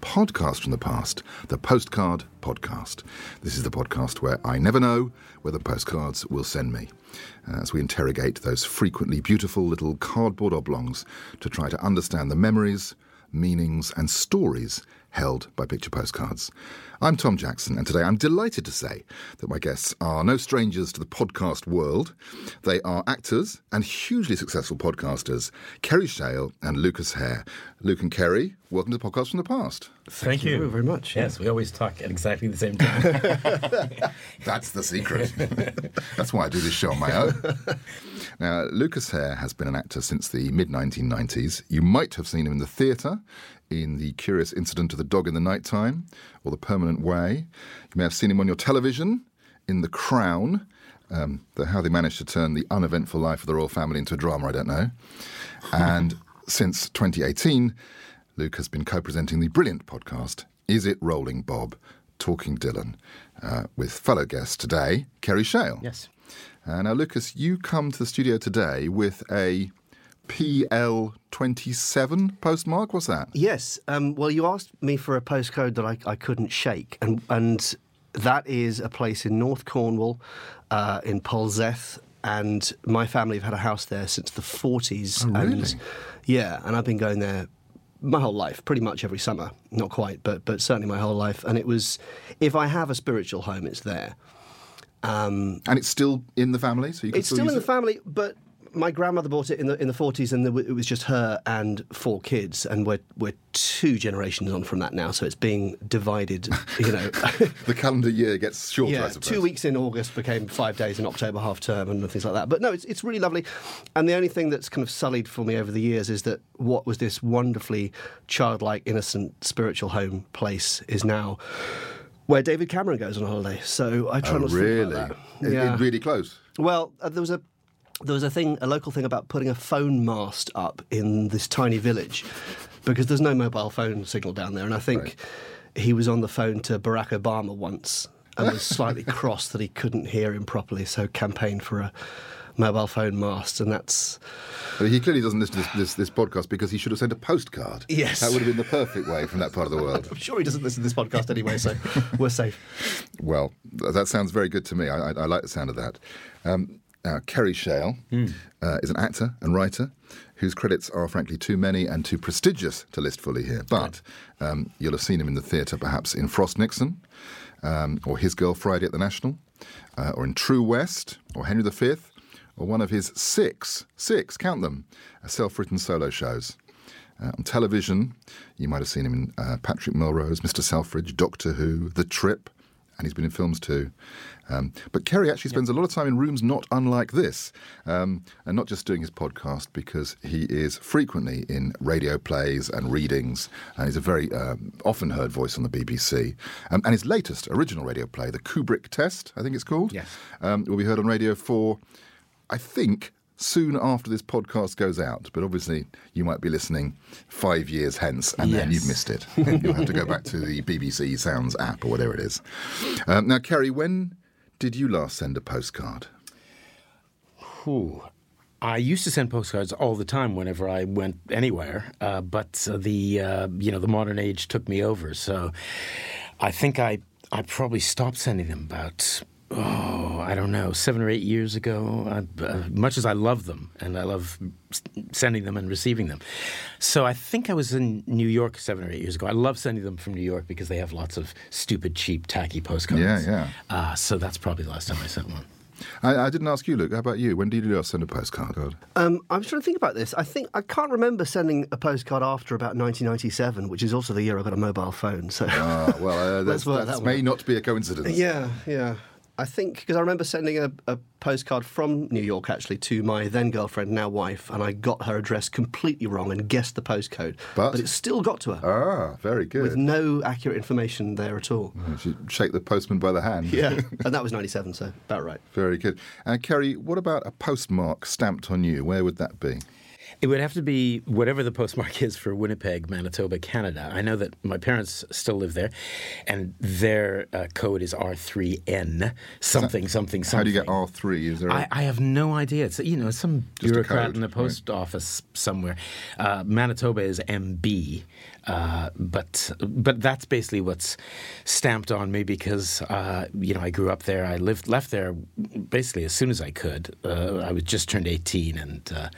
Podcast from the Past, the Postcard Podcast. This is the podcast where I never know where the postcards will send me, uh, as we interrogate those frequently beautiful little cardboard oblongs to try to understand the memories, meanings, and stories held by picture postcards. I'm Tom Jackson, and today I'm delighted to say that my guests are no strangers to the podcast world. They are actors and hugely successful podcasters, Kerry Shale and Lucas Hare. Luke and Kerry, welcome to the Podcast from the Past. Thank, you. very much. Yes, we always talk at exactly the same time. That's the secret. That's why I do this show on my own. Now, Lucas Hare has been an actor since the mid 1990s. You might have seen him in the theatre in The Curious Incident of the Dog in the Nighttime or The Permanent Way. You may have seen him on your television in The Crown. Um, the, how they managed to turn the uneventful life of the royal family into a drama, I don't know. And since 2018, Luke has been co presenting the brilliant podcast, Is It Rolling Bob? Talking Dylan, uh, with fellow guest today, Kerry Shale. Yes. Uh, now, Lucas, you come to the studio today with a PL27 postmark. What's that? Yes. Um, well, you asked me for a postcode that I, I couldn't shake, and and that is a place in North Cornwall, uh, in Polzeath, and my family have had a house there since the 40s. Oh, really? And, yeah, and I've been going there my whole life, pretty much every summer. Not quite, but but certainly my whole life. And it was, if I have a spiritual home, it's there. Um, And it's still in the family, so you can it's still use in the family, but my grandmother bought it in the in the forties, and there, w- it was just her and four kids, and we're we're two generations on from that now, so it's being divided. You know, The calendar year gets shorter, I yeah, suppose. two weeks in August became five days in October half term and things like that. But no, it's it's really lovely, and the only thing that's kind of sullied for me over the years is that what was this wonderfully childlike, innocent, spiritual home place is now. Where David Cameron goes on holiday, so I try Oh, not to really? think about that. It- it Yeah. really close. Well, uh, there was a there was a thing, a local thing about putting a phone mast up in this tiny village because there's no mobile phone signal down there, and I think he was on the phone to Barack Obama once and was slightly cross that he couldn't hear him properly, so campaigned for a mobile phone mast, and that's But he clearly doesn't listen to this, this, this podcast because he should have sent a postcard. Yes. That would have been the perfect way from that part of the world. I'm sure he doesn't listen to this podcast anyway, so we're safe. Well, that sounds very good to me. I, I, I like the sound of that. Um, now, Kerry Shale uh, is an actor and writer whose credits are frankly too many and too prestigious to list fully here. But um, you'll have seen him in the theatre perhaps in Frost Nixon, um, or His Girl Friday at the National, uh, or in True West, or Henry V, or one of his six, six, count them, uh, self written solo shows. Uh, on television, you might have seen him in uh, Patrick Melrose, Mr. Selfridge, Doctor Who, The Trip, and he's been in films too. Um, but Kerry actually spends a lot of time in rooms not unlike this, um, and not just doing his podcast because he is frequently in radio plays and readings, and he's a very um, often heard voice on the BBC. Um, and his latest original radio play, The Kubrick Test, I think it's called, Yes. um, will be heard on radio 4, I think, soon after this podcast goes out. But obviously, you might be listening five years hence, and then you've missed it. You'll have to go back to the BBC Sounds app or whatever it is. Um, now, Kerry, when did you last send a postcard? Whew. I used to send postcards all the time whenever I went anywhere, uh, but uh, the uh, you know the modern age took me over. So I think I I probably stopped sending them about oh I don't know seven or eight years ago. I, uh, much as I love them and I love sending them and receiving them, so I think I was in New York seven or eight years ago. I love sending them from New York because they have lots of stupid, cheap, tacky postcards. Yeah, yeah. Uh, so that's probably the last time I sent one. I, I didn't ask you, Luke. How about you? When did you last send a postcard? Um, I was trying to think about this. I think I can't remember sending a postcard after about 1997, which is also the year I got a mobile phone. So Ah, well, uh, that's, Let's that that may not be a coincidence. yeah, yeah. I think because I remember sending a, a postcard from New York actually to my then girlfriend, now wife, and I got her address completely wrong and guessed the postcode, But- it still got to her Ah, very good. with no accurate information there at all. You should shake the postman by the hand. Yeah, and that was 97, so about right. Very good. And Kerry, what about a postmark stamped on you? Where would that be? It would have to be whatever the postmark is for Winnipeg, Manitoba, Canada. I know that my parents still live there, and their uh, code is R3N something something something. How do you get R3? Is there a- I, I have no idea. It's you know some Just bureaucrat code, in the post office somewhere. Uh, Manitoba is MB, uh, but but that's basically what's stamped on me because uh, you know I grew up there. I lived left there basically as soon as I could. Uh, I was just turned eighteen and.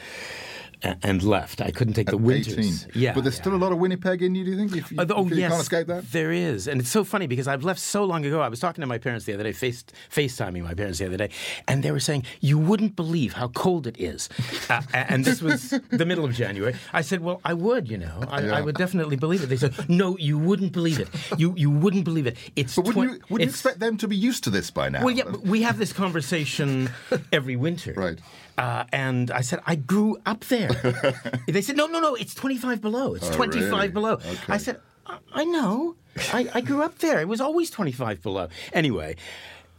And left. I couldn't take the At winters. 18? Yeah, But there's yeah. still a lot of Winnipeg in you, do you think? If you, Uh, oh you yes, can't escape that? There is, and it's so funny because I've left so long ago. I was talking to my parents the other day, face FaceTiming my parents the other day, and they were saying, "You wouldn't believe how cold it is." uh, and this was the middle of January. I said, "Well, I would, you know, I, Yeah. I would definitely believe it." They said, "No, you wouldn't believe it. You you wouldn't believe it. It's But wouldn't, twen- you, wouldn't you expect them to be used to this by now? well, yeah, we have this conversation every winter. Right. Uh, and I said, I grew up there. they said, no, no, no, it's 25 below. It's Oh, 25 really? below. Okay. I said, I, I know. I, I grew up there. It was always 25 below. Anyway,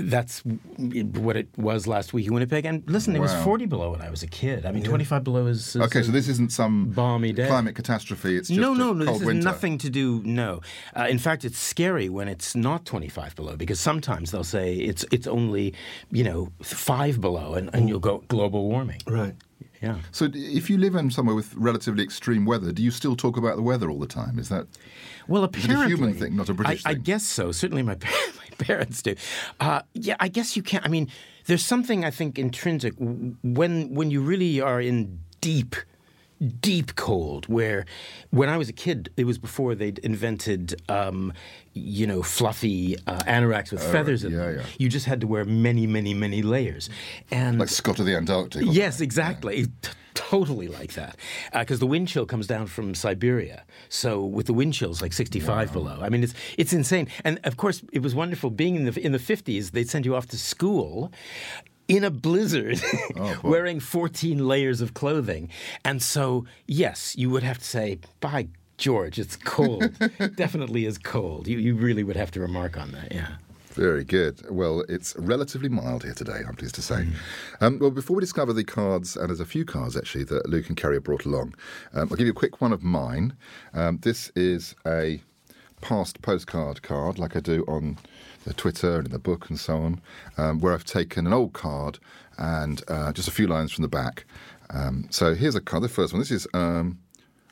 that's what it was last week in Winnipeg. And listen, it was 40 below when I was a kid. I mean, 25 below is. is Okay, so this isn't some balmy day. climate catastrophe. It's just no, no, no. This has winter. nothing to do. No, uh, in fact, it's scary when it's not 25 below because sometimes they'll say it's it's only you know five below, and, and you'll go global warming. Right. Yeah. So, if you live in somewhere with relatively extreme weather, do you still talk about the weather all the time? Is that Well, it a human thing, not a British I, I guess so. Certainly, my parents do. Uh, yeah, I guess you can't. I mean, there's something I think intrinsic when when you really are in deep. Deep cold, where when I was a kid, it was before they'd invented, um, you know, fluffy uh, anoraks with feathers in yeah, them. yeah. You just had to wear many, many, many layers. And like Scott of the Antarctic? Yes, exactly. T- totally like that. Uh, because the wind chill comes down from Siberia. So with the wind chills like 65 below. I mean, it's it's insane. And of course, it was wonderful being in the in the 50s. They'd send you off to school. In a blizzard, Oh, wearing 14 layers of clothing. And so, yes, you would have to say, by George, it's cold. Definitely is cold. You, you really would have to remark on that, yeah. Very good. Well, it's relatively mild here today, I'm pleased to say. Mm. Um, well, before we discover the cards, and there's a few cards actually that Luke and Kerry have brought along, um, I'll give you a quick one of mine. Um, this is a past postcard card, like I do on the Twitter and in the book and so on, um, where I've taken an old card and uh, just a few lines from the back. Um, so here's a card. The first one. This is.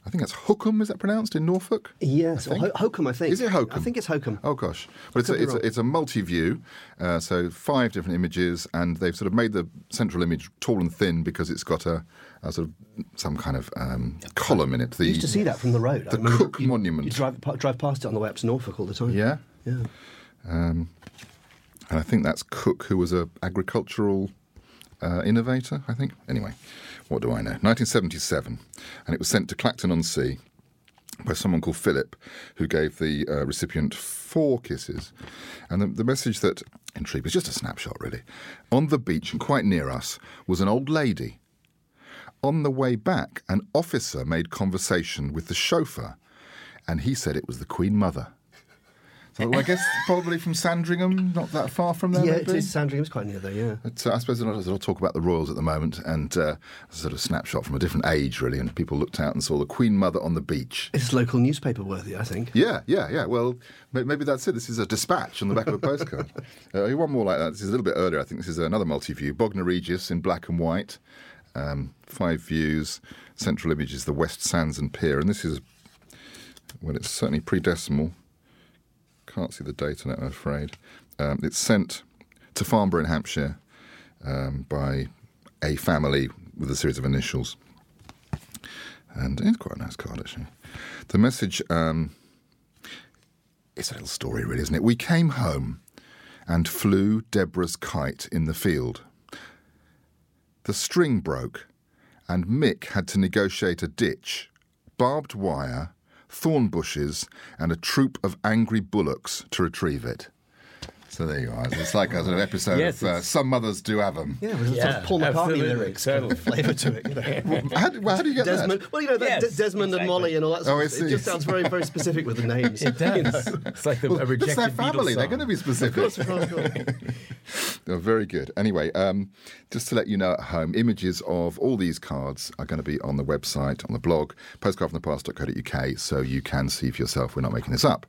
Um, I think that's Hookham, is that pronounced in Norfolk? Yes, or. Ho- Hokum, I think. Is it Hokum? I think it's Hokum. Oh gosh, but it's a, it's, a, it's a multi-view, uh, so five different images, and they've sort of made the central image tall and thin because it's got a, a sort of some kind of um, column in it. The, You used to see that from the road. the Coke Monument. You drive, drive past it on the way up to Norfolk all the time. Yeah, Yeah. and I think that's Coke, who was an agricultural uh, innovator. I think. Anyway, what do I know? 1977, and it was sent to Clacton on Sea by someone called Philip, who gave the uh, recipient four kisses. And the, the message that intrigued was just a snapshot, really. On the beach and quite near us was an old lady. On the way back, an officer made conversation with the chauffeur, and he said it was the Queen Mother. Well, I guess probably from Sandringham, not that far from there. yeah, maybe? it is. Sandringham's quite near there. Yeah. But, uh, I suppose there's a lot of talk about the royals at the moment, and uh, a sort of snapshot from a different age, really. And people looked out and saw the Queen Mother on the beach. It's local newspaper worthy, I think. Yeah, yeah, yeah. Well, maybe that's it. This is a dispatch on the back of a postcard. uh, one more like that. This is a little bit earlier. I think this is another multi-view. Bognor Regis in black and white. Um, five views. Central image is the West Sands and Pier, and this is well, it's certainly pre-decimal. Can't see the date on it, I'm afraid. Um, it's sent to Farnborough in Hampshire um, by a family with a series of initials. And it's quite a nice card, actually. The message um, it's a little story, really, isn't it? We came home and flew Deborah's kite in the field. The string broke, and Mick had to negotiate a ditch, barbed wire, thorn bushes, and a troop of angry bullocks to retrieve it. So there you are. It's like a sort of episode Yes, of uh, Some Mothers Do Have 'Em. Yeah, with a sort Yeah, of Paul McCartney absolutely, lyrics, kind of totally. flavour to it. You know. How, do- well, how do you get Desmond, that? well, you know, that, Yes, De- Desmond and. Molly and all that. Oh, I see. It just sounds very, very specific with the names. It does. It's like the, a It's rejected their family. They're going to be specific. Of course, of course, of course. Oh, very good. Anyway, um, just to let you know at home, images of all these cards are going to be on the website, on the blog, postcardfromthepast.co.uk, so you can see for yourself we're not making this up.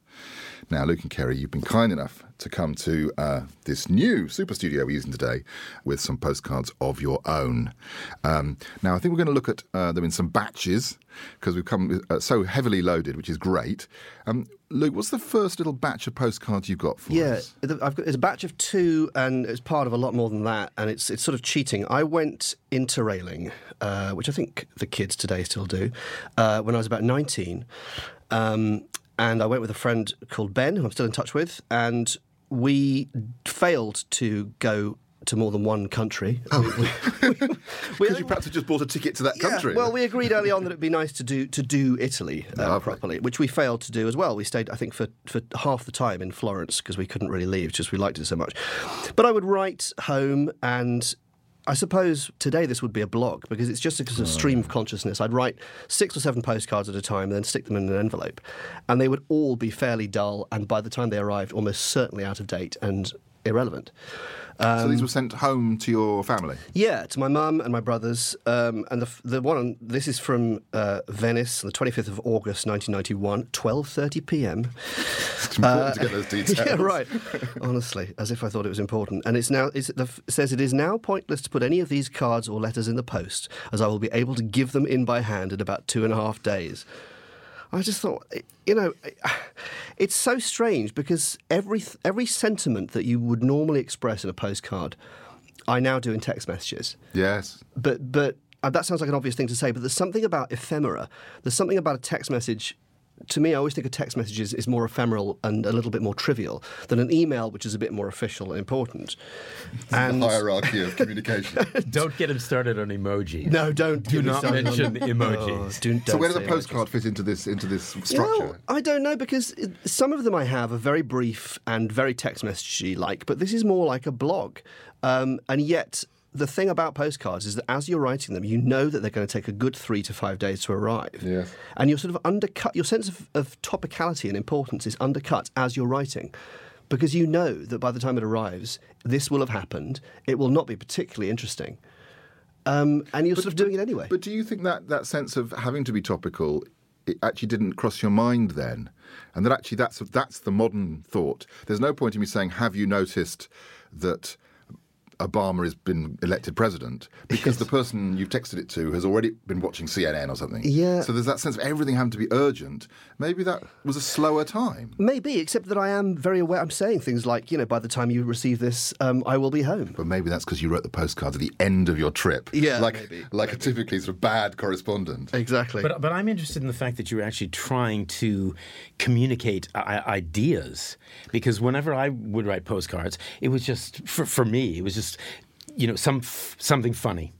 Now, Luke and Kerry, you've been kind enough to come to uh, this new super studio we're using today with some postcards of your own. Um, now, I think we're going to look at uh, them in some batches because we've come uh, so heavily loaded, which is great. Um, Luke, what's the first little batch of postcards you've got for Yeah, us? the- I've got, it's a batch of two, and it's part of a lot more than that, and it's it's sort of cheating. I went interrailing, uh, which I think the kids today still do, uh, when I was about nineteen, um, and I went with a friend called Ben, who I'm still in touch with, and we failed to go to more than one country. Because you perhaps have just bought a ticket to that Yeah, country. well, we agreed early on that it'd be nice to do to do Italy uh, Lovely. properly, which we failed to do as well. We stayed, I think, for, for half the time in Florence because we couldn't really leave, just we liked it so much. But I would write home, and I suppose today this would be a blog because it's just a sort of oh, stream of consciousness. I'd write six or seven postcards at a time, and then stick them in an envelope, and they would all be fairly dull, and by the time they arrived, almost certainly out of date and irrelevant. so um, these were sent home to your family. Yeah, to my mum and my brothers. Um, and the, the one on, this is from uh, Venice, on the 25th of August, 1991, 12:30 p.m. It's important to get those details. Uh, yeah, right. Honestly, as if I thought it was important. And it's now it's, the, it says it is now pointless to put any of these cards or letters in the post, as I will be able to give them in by hand in about two and a half days. I just thought, you know, it's so strange because every every sentiment that you would normally express in a postcard, I now do in text messages Yes. but but uh, that sounds like an obvious thing to say. But there's something about ephemera. There's something about a text message. To me, I always think a text message is, is more ephemeral and a little bit more trivial than an email, which is a bit more official and important. And the hierarchy of communication. Don't get him started on emojis. no, don't Do not mention emojis. Oh, do- so don't where does a say postcard fit into this into this You structure? know, I don't know because it- some of them I have are very brief and very text messagey like, but this is more like a blog. Um, and yet, the thing about postcards is that as you're writing them, you know that they're going to take a good three to five days to arrive. And you're sort of undercut, your sense of, of topicality and importance is undercut as you're writing. Because you know that by the time it arrives, this will have happened. It will not be particularly interesting. Um, and you're sort of doing it anyway. But do you think that that sense of having to be topical it actually didn't cross your mind then, and that actually that's that's the modern thought? There's no point in me saying, "Have you noticed that?" Obama has been elected president because the person you've texted it to has already been watching CNN or something. Yeah. So there's that sense of everything having to be urgent. Maybe that was a slower time. Maybe, except that I am very aware. I'm saying things like, you know, by the time you receive this, um, I will be home. But maybe that's because you wrote the postcards at the end of your trip. Yeah, like maybe, like a typically sort of bad correspondent. Exactly. But, but I'm interested in the fact that you're actually trying to communicate I- ideas. Because whenever I would write postcards, it was just, for, for me, it was just, you know, some f- something funny.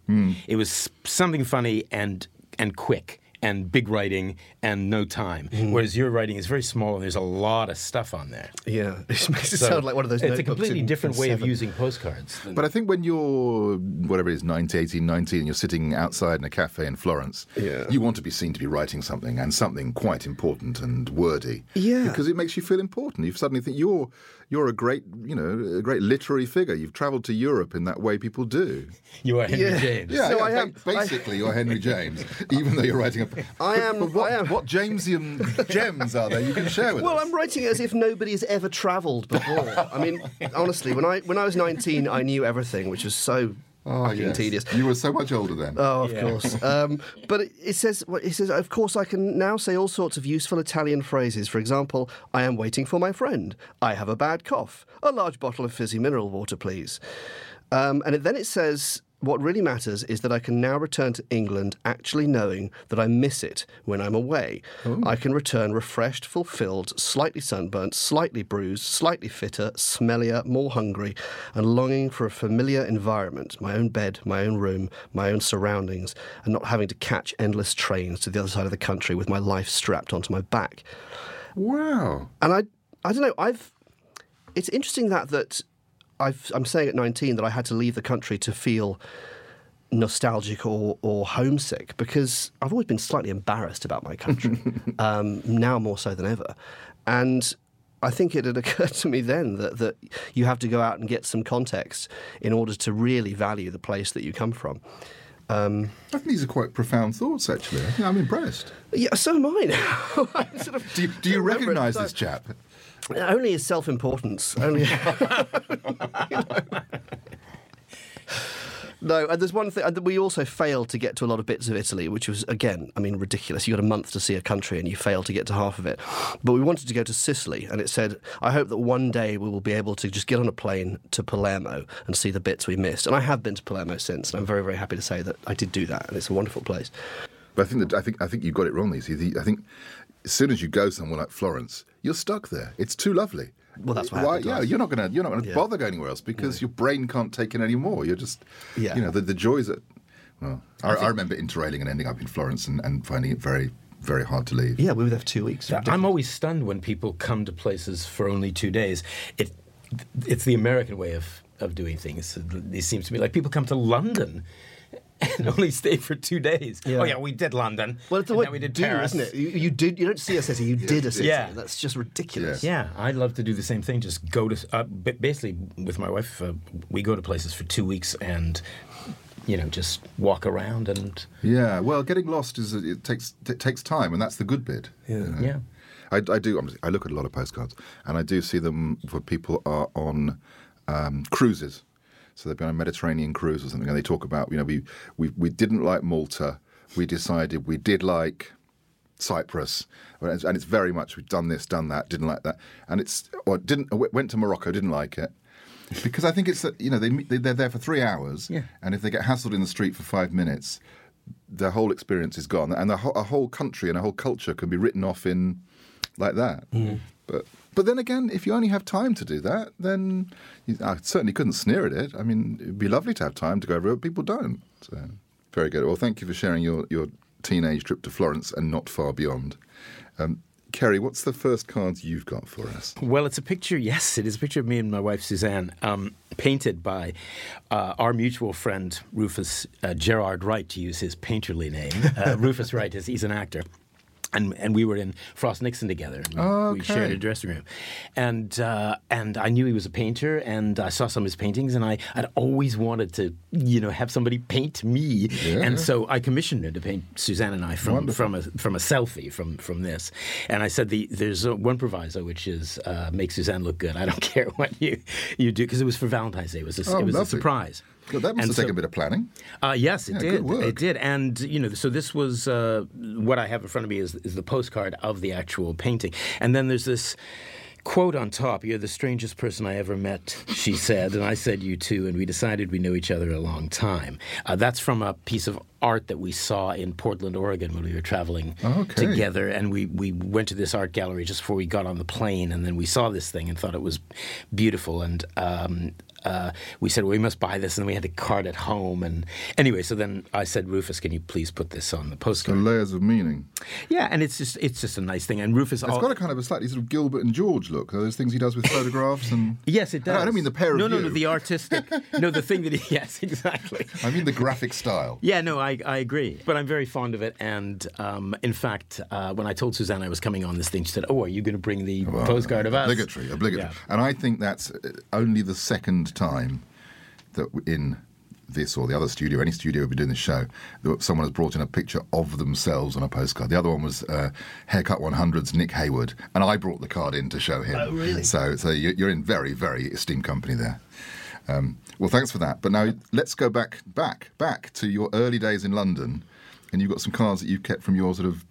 It was something funny and, and quick. and big writing and no time. Mm. Whereas your writing is very small and there's a lot of stuff on there. Yeah, it makes it So sound like one of those. It's a completely in- different in way of using postcards. than- But I think when you're, whatever it is, 19, 18, 19, and you're sitting outside in a cafe in Florence, Yeah. you want to be seen to be writing something and something quite important and wordy. Yeah. Because it makes you feel important. You suddenly think you're, you're a great, you know, a great literary figure. You've travelled to Europe in that way people do. you are Henry Yeah. James. Yeah, So yeah, I am- basically you're Henry James, even though you're writing a. I am- But what, I am- what Jamesian gems are there you can share with Well, us? I'm writing as if nobody has ever travelled before. I mean, honestly, when I when I was 19, I knew everything, which was so Oh, fucking yes. tedious. You were so much older then. Oh, of Yeah. course. Um, but it, it says, it says, of course, I can now say all sorts of useful Italian phrases. For example, I am waiting for my friend. I have a bad cough. A large bottle of fizzy mineral water, please. Um, and it, then it says, what really matters is that I can now return to England actually knowing that I miss it when I'm away. I can return refreshed, fulfilled, slightly sunburnt, slightly bruised, slightly fitter, smellier, more hungry, and longing for a familiar environment my own bed, my own room, my own surroundings, and not having to catch endless trains to the other side of the country with my life strapped onto my back. wow. And I, I don't know. I've. It's interesting that that I've, I'm saying at 19 that I had to leave the country to feel nostalgic or, or homesick because I've always been slightly embarrassed about my country. um, now more so than ever, and. I think it had occurred to me then that, that you have to go out and get some context in order to really value the place that you come from. Um, I think these are quite profound thoughts, actually. I think I'm impressed. yeah, so am I now. Sort of Do you, do you recognise this chap? Only his self-importance. Only. No, and there's one thing. We also failed to get to a lot of bits of Italy, which was again, I mean, ridiculous. You got a month to see a country, and you fail to get to half of it. But we wanted to go to Sicily, and it said, "I hope that one day we will be able to just get on a plane to Palermo and see the bits we missed." And I have been to Palermo since, and I'm very, very happy to say that I did do that, and it's a wonderful place. But I think that I think I think you got it wrong. These, I think as soon as you go somewhere like Florence, you're stuck there. It's too lovely. Well, that's what Why, to yeah, us. you're not gonna you're not gonna Yeah. bother going anywhere else because your brain can't take in any more. You're just Yeah. you know the, the joys that. Well, I, I remember interrailing and ending up in Florence and, and finding it very very hard to leave. Yeah, we were there for two weeks. I'm always stunned when people come to places for only two days. It, it's the American way of, of doing things. It seems to me like people come to London and only stay for two days. Yeah. Oh yeah, we did London. Well, it's the and way then we did do, Paris. isn't it? You, you did. You don't see a city. You did a city. Yeah. That's just ridiculous. Yeah, I'd love to do the same thing. Just go to uh, basically with my wife. Uh, we go to places for two weeks and you know just walk around and Yeah, well, getting lost is it takes it takes time, and that's the good bit. Yeah, yeah. I, I do. I'm- look at a lot of postcards, and I do see them for people are on um, cruises. So they've been on a Mediterranean cruise or something, and they talk about you know we we we didn't like Malta, we decided we did like Cyprus, and it's, very much we've done this, done that, didn't like that, and it's or didn't went to Morocco, didn't like it. Because I think it's that you know they they're there for three hours, Yeah. and if they get hassled in the street for five minutes, their whole experience is gone, and the a whole country and a whole culture can be written off in like that. But but then again, if you only have time to do that, then you, I certainly couldn't sneer at it. I mean, it'd be lovely to have time to go everywhere. but People don't. So very good. Well, thank you for sharing your your teenage trip to Florence and not far beyond. Um, Kerry, what's the first cards you've got for us? Well, it's a picture. Yes, it is a picture of me and my wife Suzanne, um, painted by uh, our mutual friend Rufus uh, Gerard Wright, to use his painterly name. Uh, Rufus Wright is he's an actor. And, and we were in Frost Nixon together. We, Oh, we shared a dressing room, and uh, and I knew he was a painter, and I saw some of his paintings, and I I'd always wanted to you know have somebody paint me, and so I commissioned him to paint Suzanne and I from from a from a selfie from from this, and I said the there's a, one proviso which is uh, make Suzanne look good. I don't care what you you do because it was for Valentine's Day. It was a, Oh, it was a surprise. That must And have so- taken a bit of planning. uh, yes, it Yeah, did. It did, and you know, so this was uh, what I have in front of me is, is the postcard of the actual painting, and then there's this quote on top. You're the strangest person I ever met, she said, and I said you too, and we decided we knew each other a long time. Uh, that's from a piece of art that we saw in Portland, Oregon, when we were traveling Okay. together, and we we went to this art gallery just before we got on the plane, and then we saw this thing and thought it was beautiful, and um, uh, we said well, we must buy this, and then we had to cart it home. And anyway, so then I said, Rufus, can you please put this on the postcard? layers of meaning. yeah, and it's just it's just a nice thing. And Rufus, It's al- got a kind of a slightly sort of Gilbert and George look. Those things he does with photographs and. Yes, it does. I don't mean the pair of no, no, you. no, the artistic. no, the thing that he. Yes, exactly. I mean the graphic style. Yeah, no, I, I agree. But I'm very fond of it. And um, in fact, uh, when I told Suzanne I was coming on this thing, she said, Oh, are you going to bring the postcard of us? Obligatory, obligatory. Yeah. And I think that's only the second time that in this or the other studio, any studio we've been doing the show, that someone has brought in a picture of themselves on a postcard. The other one was uh, Haircut 100's Nick Heyward, and I brought the card in to show him. Oh, really? So, so you- you're in very, very esteemed company there. Um, well, thanks for that. But now let's go back, back, back to your early days in London, and you've got some cards that you've kept from your sort of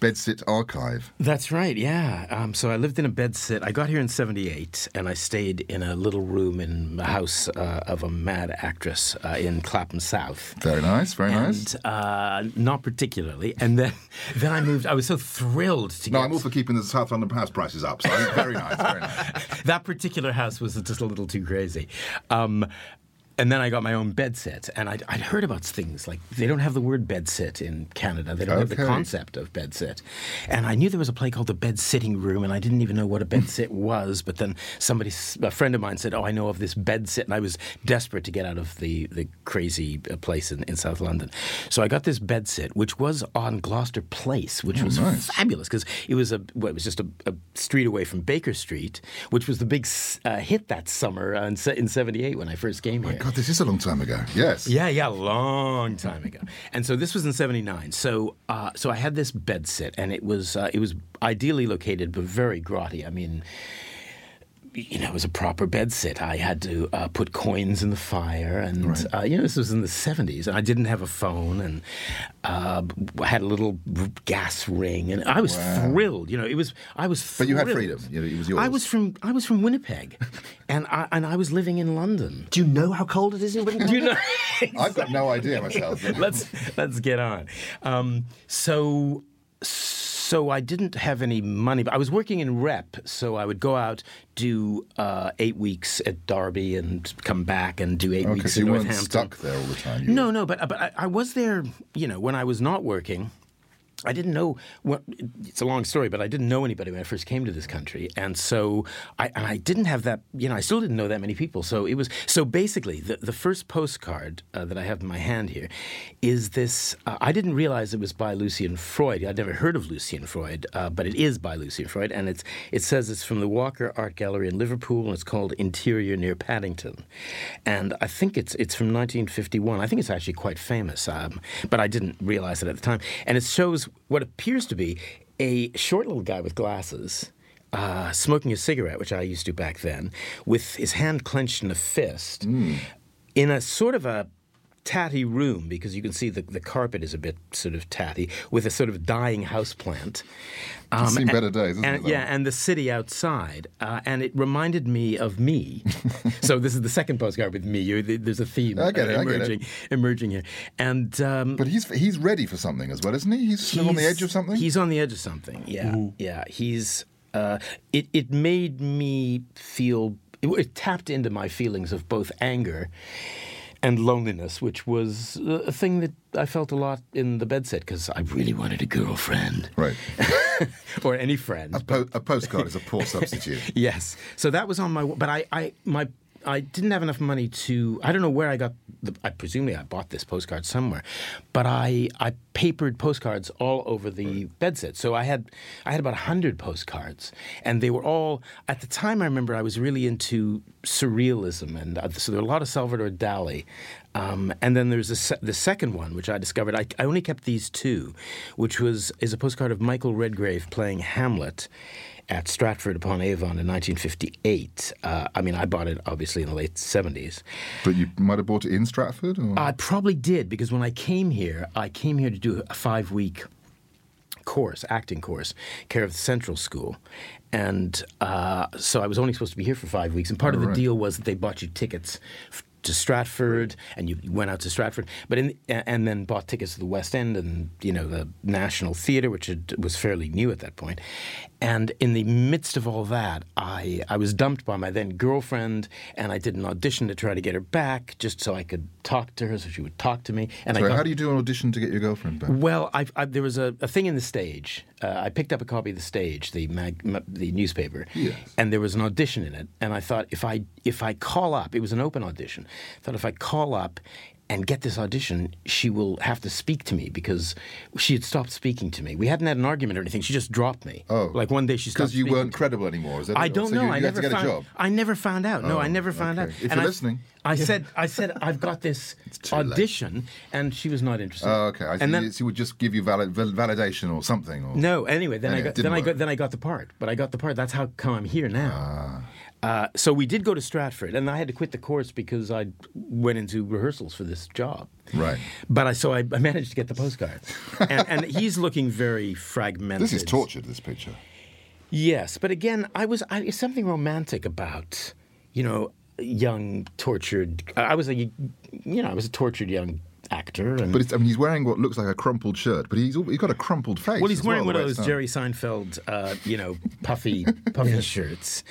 bedsit archive. That's right, yeah. Um, so I lived in a bedsit. I got here in 78, and I stayed in a little room in the house uh, of a mad actress uh, in Clapham South. Very nice, very nice. And uh, not particularly. And then, then I moved. I was so thrilled to No, get I'm all for keeping the South London house prices up. So very nice, very nice. that particular house was just a little too crazy. Um, and then I got my own bed set, and I'd, I'd heard about things like they don't have the word bed sit in Canada. They don't have the concept of bed sit. And I knew there was a play called the bed sitting room, and I didn't even know what a bed sit was. But then somebody, a friend of mine said, "Oh, I know of this bed sit," and I was desperate to get out of the the crazy uh, place in, in South London. So I got this bed sit, which was on Gloucester Place, which was nice. fabulous because it was a well, it was just a, a street away from Baker Street, which was the big uh, hit that summer uh, in se- in '78 when I first came here. God, this is a long time ago. Yes. Yeah, yeah, long time ago. And so this was in '79. So, uh, so I had this bed sit, and it was uh, it was ideally located, but very grotty. I mean, you know, it was a proper bed sit. I had to uh, put coins in the fire, and Right. uh, you know, this was in the '70s, and I didn't have a phone, and uh, I had a little gas ring, and I was thrilled. You know, it was I was. But you had freedom. You know, it was yours. I was from I was from Winnipeg, and I and I was living in London. Do you know how cold it is in winter? Do you know? I've got no idea myself. let's let's get on. Um, so so I didn't have any money, but I was working in rep, so I would go out do uh, eight weeks at Derby and come back and do eight Okay, weeks so in you weren't Northampton. stuck there all the time. You No, no, but but I, I was there. You know, when I was not working. I didn't know what. It's a long story, but I didn't know anybody when I first came to this country, and so I and I didn't have that. You know, I still didn't know that many people. So it was so basically the the first postcard uh, that I have in my hand here is this. Uh, I didn't realize it was by Lucian Freud. I'd never heard of Lucian Freud, uh, but it is by Lucian Freud, and it's it says it's from the Walker Art Gallery in Liverpool, and it's called Interior near Paddington, and I think it's it's from 1951. I think it's actually quite famous, um, but I didn't realize it at the time, and it shows what appears to be a short little guy with glasses. Uh, smoking a cigarette, which I used to back then, with his hand clenched in a fist, in a sort of a tatty room because you can see the, the carpet is a bit sort of tatty with a sort of dying houseplant. Um, seen and- better days, and, it. Yeah, and the city outside. Uh, and it reminded me of me. so this is the second postcard with me. You, there's a theme I get it, uh, it. emerging, emerging here. And um, But he's he's ready for something as well, isn't he? He's, sort of on the edge of something. He's on the edge of something. Yeah, yeah. He's. Uh, it it made me feel. It, it tapped into my feelings of both anger and loneliness, which was a a thing that I felt a lot in the bedsit because I really wanted a girlfriend right. or any friend. A, po- a postcard is a poor substitute. Yes. So that was on my. But I, I, my, I didn't have enough money to. I don't know where I got. The, I presumably I bought this postcard somewhere, but I, I papered postcards all over the bedsit. So I had, I had about hundred postcards, and they were all. At the time, I remember I was really into surrealism, and uh, so there were a lot of Salvador Dali. Um, and then there's se- the second one, which I discovered. I, I only kept these two, which was is a postcard of Michael Redgrave playing Hamlet at Stratford upon Avon in 1958. Uh, I mean, I bought it obviously in the late 70s. But you might have bought it in Stratford? Or? I probably did because when I came here, I came here to do a five week course, acting course, care of the Central School. And uh, so I was only supposed to be here for five weeks. And part of the Right. deal was that they bought you tickets f- to Stratford, and you went out to Stratford, but in and then bought tickets to the West End and you know the National Theatre, which had, was fairly new at that point. And in the midst of all that, I I was dumped by my then girlfriend, and I did an audition to try to get her back, just so I could talk to her, so she would talk to me. And Sorry, I got, how do you do an audition to get your girlfriend back? well, I, I, there was a, a thing in the stage. Uh, I picked up a copy of the stage, the mag, ma- the newspaper, Yes. and there was an audition in it. And I thought if I if I call up, it was an open audition. I thought if I call up and get this audition, she will have to speak to me because she had stopped speaking to me. We hadn't had an argument or anything. She just dropped me. Oh. like one day she stopped. Because you weren't credible anymore, is that I it? don't so know. You, I you never get found. a job. I never found out. no, Oh, I never found okay. out. If And you're I- listening. I said, I said, I've got this too late. audition, and she was not interested. Oh, okay. I and then, she would just give you valid, validation or something. Or... no, anyway, then Anyway, I got then I got then I got the part. But I got the part. That's how come I'm here now. Ah. Uh, so we did go to Stratford, and I had to quit the course because I went into rehearsals for this job. Right. But I so I, I managed to get the postcard, and, and he's looking very fragmented. This is tortured, this picture. Yes, but again, I was I, something romantic about you know young tortured. I was a you know I was a tortured young actor, and But it's, I mean, he's wearing what looks like a crumpled shirt, but he's, he's got a crumpled face. Well, he's as wearing well, one of those it's. Jerry Seinfeld, uh, you know, puffy, puffy shirts.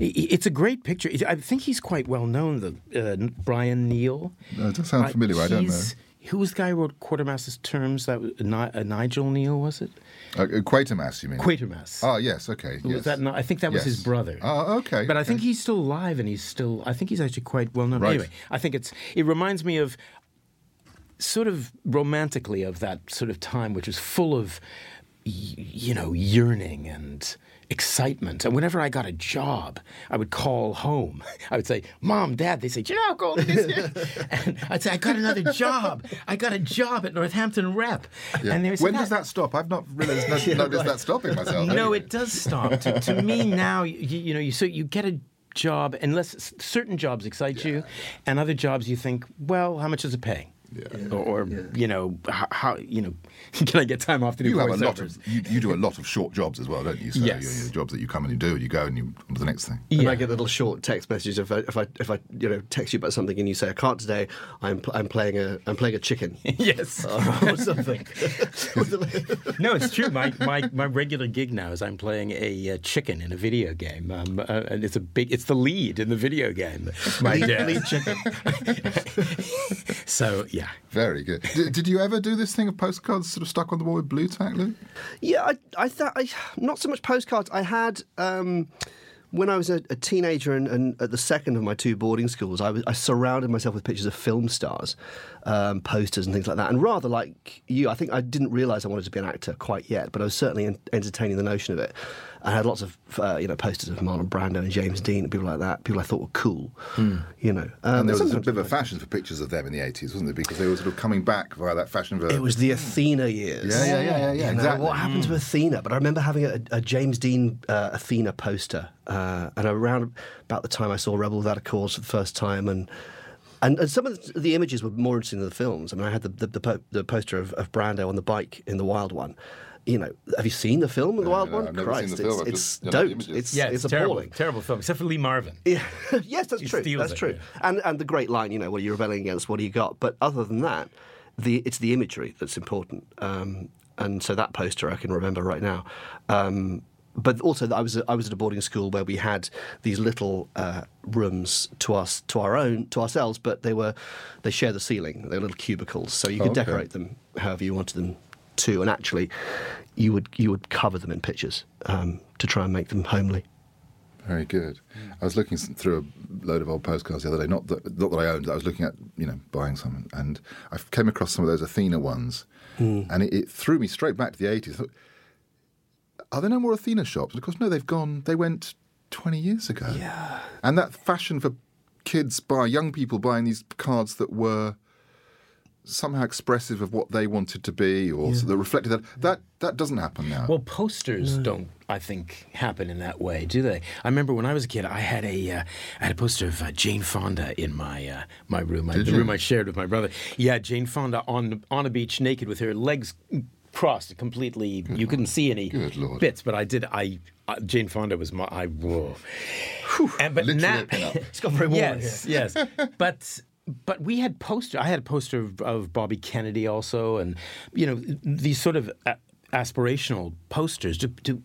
I- I- It's a great picture. I think he's quite well known. The uh, Brian Kneale. No, it does sound familiar, I don't know. he's- Who was the guy who wrote Quartermaster's Terms? That was, uh, Nigel Kneale, was it? Uh, uh, Quatermass, you mean? Quatermass. Oh, yes, okay. Was yes. that not, I think that was his brother. Oh, okay. But I okay. think he's still alive, and he's still. I think he's actually quite well known. Right. Anyway, I think it's. It reminds me of, sort of romantically, of that sort of time, which was full of, you know, yearning and excitement. And whenever I got a job, I would call home. I would say, "Mom, Dad." They say, "Do you know how cold it is and I'd say, "I got another job. I got a job at Northampton Rep." Yeah. And they would say, when does that stop? I've not realized, noticed that stopping myself. no, anyway. it does stop. to, to me now, you, you know, you so you get a job, unless certain jobs excite you, and other jobs you think, well, how much does it pay? Or, or you know, how, how you know, can I get time off to do You have a lot of you, you do a lot of short jobs as well, don't you? So Yes. you, you, jobs that you come and you do, you go and you on to the next thing. And Yeah. I get little short text messages if I, if I if I you know text you about something and you say I can't today. I'm pl- I'm playing a I'm playing a chicken yes. or something. no, it's true. My, my my regular gig now is I'm playing a uh, chicken in a video game, um, uh, and it's a big. It's the lead in the video game. My Lead- lead chicken. so yeah. Very good. Did, did you ever do this thing of postcards sort of stuck on the wall with Blu-Tack, Lou? Yeah, I, I thought I, not so much postcards. I had um, when I was a, a teenager and, and at the second of my two boarding schools, I, was, I surrounded myself with pictures of film stars, um, posters and things like that. And rather like you, I think I didn't realise I wanted to be an actor quite yet, but I was certainly en- entertaining the notion of it. I had lots of uh, you know posters of Marlon Brando and James Dean and people like that, people I thought were cool. You know, um, And there was a bit of a fashion for pictures of them in the 80s, wasn't there? Because they were sort of coming back via that fashion of a, It was the Athena years. Yeah, yeah, yeah, yeah, yeah, You know, exactly. What happened to Athena? But I remember having a, a James Dean uh, Athena poster, uh, and around about the time I saw Rebel Without a Cause for the first time, and. And, and some of the, the images were more interesting than the films. I mean, I had the the, the, po- the poster of, of Brando on the bike in the Wild One. You know, have you seen the film, the No, Wild no, One? I've never seen Christ, the film, it's, I've it's just- you know, the don't. images. It's Yeah, it's, it's, terrible, appalling. terrible film, except for Lee Marvin. Yeah. yes, that's He true. That's it, true. yeah. And and the great line, you know, what are you rebelling against? What do you got? But other than that, the it's the imagery that's important. Um, and so that poster I can remember right now. Um, but also, I was I was at a boarding school where we had these little uh, rooms to us to our own to ourselves, but they were they share the ceiling. They were little cubicles, so you could okay. decorate them however you wanted them to. And actually, you would you would cover them in pictures um, to try and make them homely. Very good. I was looking through a load of old postcards the other day. Not that, not that I owned. I was looking at you know buying some, and I came across some of those Athena ones, and it, it threw me straight back to the eighties. Are there no more Athena shops? And of course, no. They've gone. They went twenty years ago. Yeah. And that fashion for kids buy young people buying these cards that were somehow expressive of what they wanted to be, or so that reflected that. That that doesn't happen now. Well, posters don't, I think, happen in that way, do they? I remember when I was a kid, I had a, uh, I had a poster of uh, Jane Fonda in my uh, my room, I, the you? room I shared with my brother. Yeah, Jane Fonda on on a beach, naked, with her legs crossed, completely. you couldn't see any bits, but I did. I uh, Jane Fonda was my. I whoa. And but Literally now, a. It's got very warm yes, yes, but. But we had poster. I had a poster of, of Bobby Kennedy also, and you know these sort of a- aspirational posters. Do, do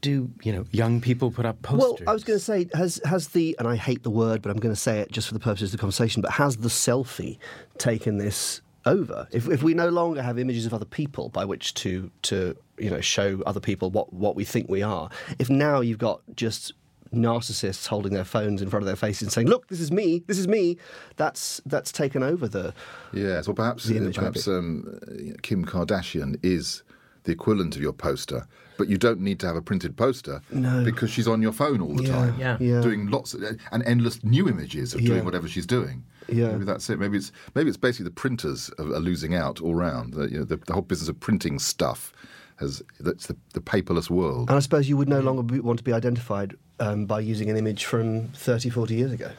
do you know young people put up posters? Well, I was going to say, has has the and I hate the word, but I'm going to say it just for the purposes of the conversation. But has the selfie taken this over? If if we no longer have images of other people by which to to you know show other people what what we think we are, if now you've got just narcissists holding their phones in front of their faces and saying, "Look, this is me, this is me," that's that's taken over the. Yes, well, perhaps The image, perhaps um, Kim Kardashian is the equivalent of your poster, but you don't need to have a printed poster No. because she's on your phone all the Yeah, time, yeah. yeah. doing lots of, and endless new images of Yeah. doing whatever she's doing. Yeah. maybe that's it. Maybe it's maybe it's basically the printers are, are losing out all round. The, you know, the, the whole business of printing stuff has that's the, the paperless world. And I suppose you would no longer be, want to be identified um, by using an image from 30, 40 years ago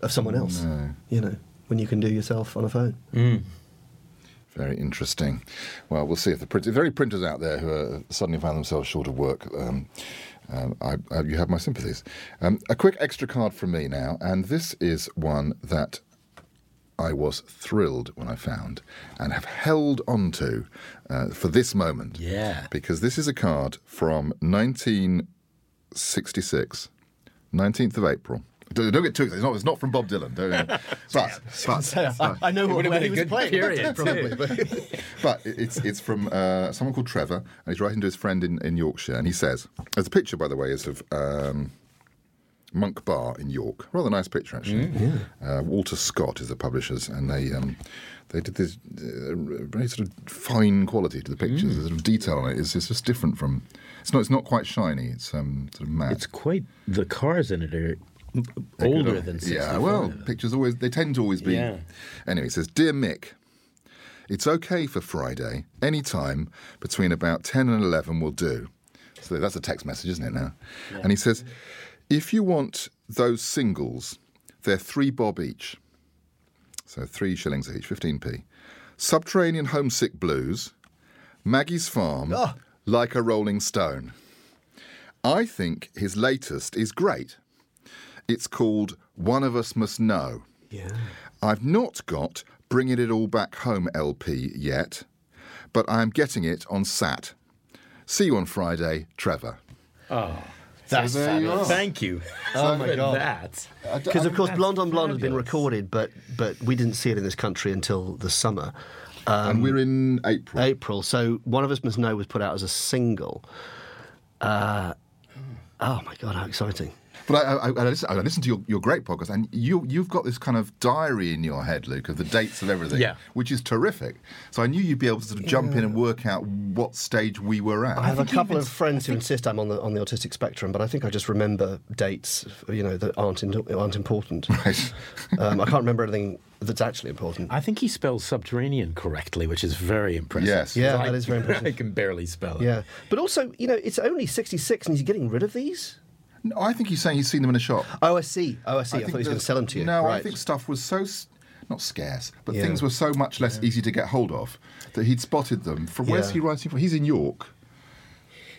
of someone else. No. You know, when you can do yourself on a phone. Very interesting. Well, we'll see if the print, if there are any printers out there who are suddenly found themselves short of work. Um, um, I, I, you have my sympathies. Um, a quick extra card from me now, and this is one that I was thrilled when I found and have held on to uh, for this moment. Yeah. Because this is a card from 1966, 19th of April. Don't, don't get too excited. It's not, it's not from Bob Dylan. Don't, but, but, but I know would have he was playing. period, probably. But but it's it's from uh, someone called Trevor, and he's writing to his friend in, in Yorkshire, and he says, "There's a picture, by the way, is of um, Monk Bar in York. Rather nice picture, actually. Uh, Walter Scott is the publishers, and they um, they did this uh, very sort of fine quality to the pictures. The sort of detail on it is it's just different from. It's not. It's not quite shiny. It's um, sort of matte. it's quite the cars in it are older than 65. Yeah, well, pictures always they tend to always be. Yeah. Anyway, it says, "Dear Mick, it's okay for Friday. Any time between about ten and eleven will do." So that's a text message, isn't it now? And he says, "If you want those singles, they're three bob each. So three shillings each, fifteen p. Subterranean Homesick Blues, Maggie's Farm, Like a Rolling Stone. I think his latest is great." It's called One of Us Must Know. yeah. I've not got Bringing It All Back Home LP yet, but I am getting it on SAT. See you on Friday, Trevor. Oh. That's there you. Thank you. Oh my God. That. Because of course, Blonde on Blonde had been recorded, but but we didn't see it in this country until the summer, and we're in April. April. So one of us must know was put out as a single. Uh, oh my god, how exciting! But I, I, I, listen, I listened to your, your great podcast, and you, you've got this kind of diary in your head, Luke, of the dates of everything, Yeah. which is terrific. So I knew you'd be able to sort of jump in and work out what stage we were at. I have a couple of friends who insist I'm on the on the autistic spectrum, but I think I just remember dates, you know, that aren't in, aren't important. Right. um, I can't remember anything that's actually important. I think he spells subterranean correctly, which is very impressive. Yes. Yeah, I- that is very impressive. I can barely spell it. Yeah, but also, you know, it's only 66, and he's getting rid of these. No, I think he's saying he's seen them in a shop. Oh, I see. Oh, I see. I, think thought he was going to sell them to you. No, I think stuff was so not scarce, but Yeah. things were so much less easy to get hold of that he'd spotted them. From where's he writing from? He's in York.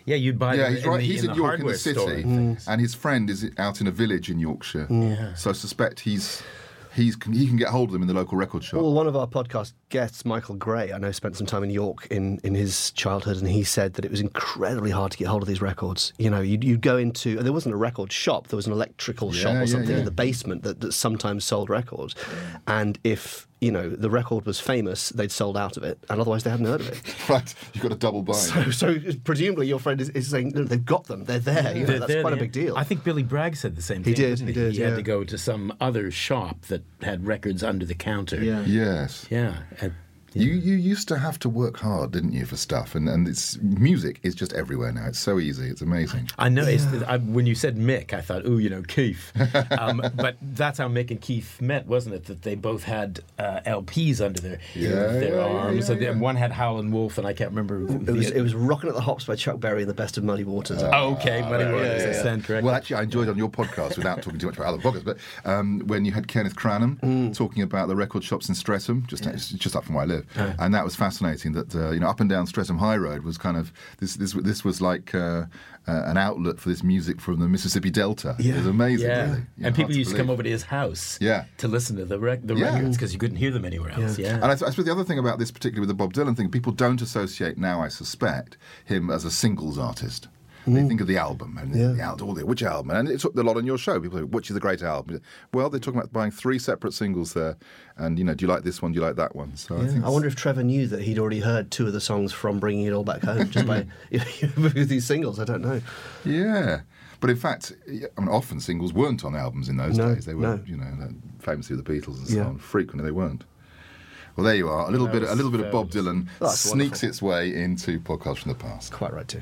Yeah, you'd buy yeah, them he's in right. the, he's in in, the York in the city, and and his friend is out in a village in Yorkshire. Yeah. So I suspect he's he's he can get hold of them in the local record shop. Well, one of our podcast guests, Michael Gray, I know spent some time in York in, in his childhood, and he said that it was incredibly hard to get hold of these records. You know, you'd, you'd go into, there wasn't a record shop, there was an electrical shop or yeah, something yeah. in the basement that, that sometimes sold records. And if, you know, the record was famous, they'd sold out of it, and otherwise they hadn't heard of it. right, you've got a double bind. So, so presumably your friend is, is saying, no, they've got them, they're there. You know, They're- that's they're quite a big deal. I think Billy Bragg said the same He thing. did, didn't he he, did, He had to go to some other shop that had records under the counter. Yeah. yes. Yeah. And- You you used to have to work hard, didn't you, for stuff? And and it's music is just everywhere now. It's so easy. It's amazing. I know. It's, I, when you said Mick, I thought, oh, you know, Keith. Um, but that's how Mick and Keith met, wasn't it? That they both had uh, LPs under their Yeah, their yeah, yeah, arms. yeah, and yeah. one had Howlin' Wolf, and I can't remember. it was, it was Rockin' at the Hops by Chuck Berry and the Best of Muddy Waters. Oh, okay, Muddy Yeah, Waters, yeah, that's yeah. correct. Well, actually, I enjoyed on your podcast without talking too much about other podcasts, but um, when you had Kenneth Cranham Mm. talking about the record shops in Streatham, just it's just up from where I live, live, and that was fascinating. That uh, you know, up and down Streatham High Road was kind of this. This this was like uh, uh, an outlet for this music from the Mississippi Delta. It was amazing. Yeah, really. You know, and people used to come over to his house. Yeah. to listen to the rec- the Yeah. records because you couldn't hear them anywhere else. Yeah, And I, I suppose the other thing about this, particularly with the Bob Dylan thing, people don't associate now, I suspect, him as a singles artist. They mm. think of the album and the, the album, all the, which album, and it's a lot on your show. People say, which is a great album? Well, they're talking about buying three separate singles there, and you know, do you like this one? Do you like that one? So I think I wonder if Trevor knew that he'd already heard two of the songs from Bringing It All Back Home just by with these singles. I don't know. yeah. But in fact, I mean, often singles weren't on albums in those No, days. They were, no. you know, like, famously the Beatles and so Yeah. on. Frequently, they weren't. Well, there you are. A little That bit, a little bit of Bob Dylan sneaks wonderful. its way into podcasts from the past. Quite right too.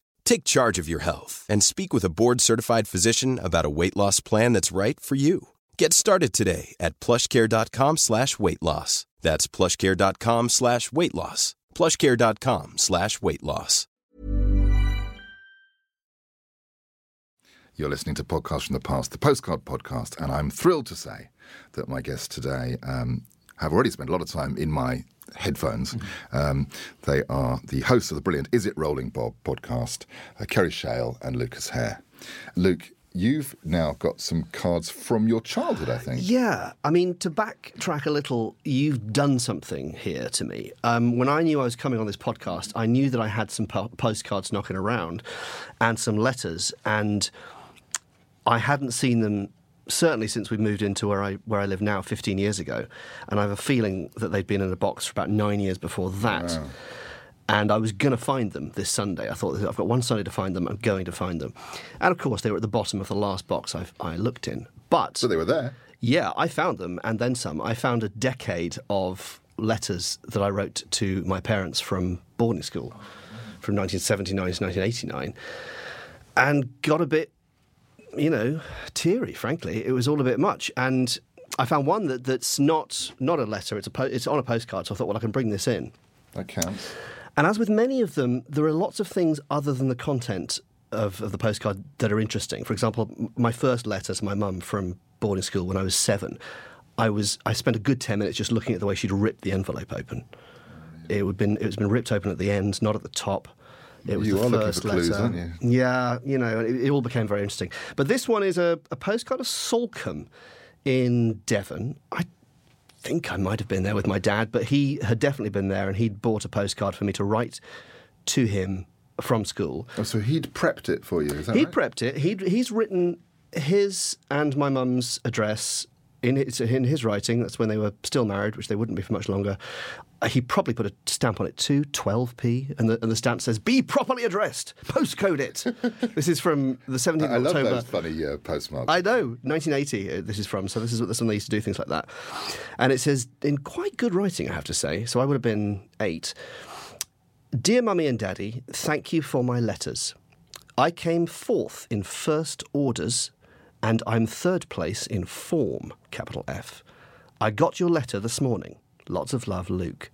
Take charge of your health and speak with a board-certified physician about a weight loss plan that's right for you. Get started today at plushcare.com slash weight loss. That's plushcare.com slash weight loss. plushcare.com slash weight loss. You're listening to Podcasts from the Past, the Postcard Podcast, and I'm thrilled to say that my guests today um, have already spent a lot of time in my headphones. Um, they are the hosts of the brilliant Is It Rolling Bob podcast, uh, Kerry Shale and Lucas Hare. Luke, you've now got some cards from your childhood, I think. Yeah, I mean, to backtrack a little, you've done something here to me. Um, when I knew I was coming on this podcast, I knew that I had some po- postcards knocking around and some letters, and I hadn't seen them certainly since we moved into where I where I live now 15 years ago, and I have a feeling that they'd been in a box for about nine years before that. And I was going to find them this Sunday. I thought I've got one Sunday to find them. I'm going to find them, and of course they were at the bottom of the last box I, I looked in. But So they were there. yeah, I found them and then some. I found a decade of letters that I wrote to my parents from boarding school from 1979 to 1989 and got a bit, you know, teary, frankly. It was all a bit much. And I found one that, that's not, not a letter, it's, a po- it's on a postcard. So I thought, well, I can bring this in. That counts. And as with many of them, there are lots of things other than the content of, of the postcard that are interesting. For example, my first letter to my mum from boarding school when I was seven, I was I spent a good ten minutes just looking at the way she'd ripped the envelope open. It would been it was been ripped open at the end, not at the top. It was You the first for clues, letter. aren't you? Yeah, you know, it, it all became very interesting. But this one is a, a postcard of Salcombe in Devon. I think I might have been there with my dad, but he had definitely been there and he'd bought a postcard for me to write to him from school. Oh, so he'd prepped it for you, is that He'd right? prepped it. He'd, he's written his and my mum's address in his, in his writing. That's when they were still married, which they wouldn't be for much longer. Uh, He probably put a stamp on it too, 12p, and the, and the stamp says, Be properly addressed, postcode it. this is from the 17th I of love October. those funny uh, postmarks. I know, 1980. uh, This is from. So this is what when they used to do things like that, and it says in quite good writing, I have to say. So I would have been eight. Dear Mummy and Daddy, thank you for my letters. I came fourth in first orders, and I'm third place in form, capital F. I got your letter this morning. Lots of love, Luke.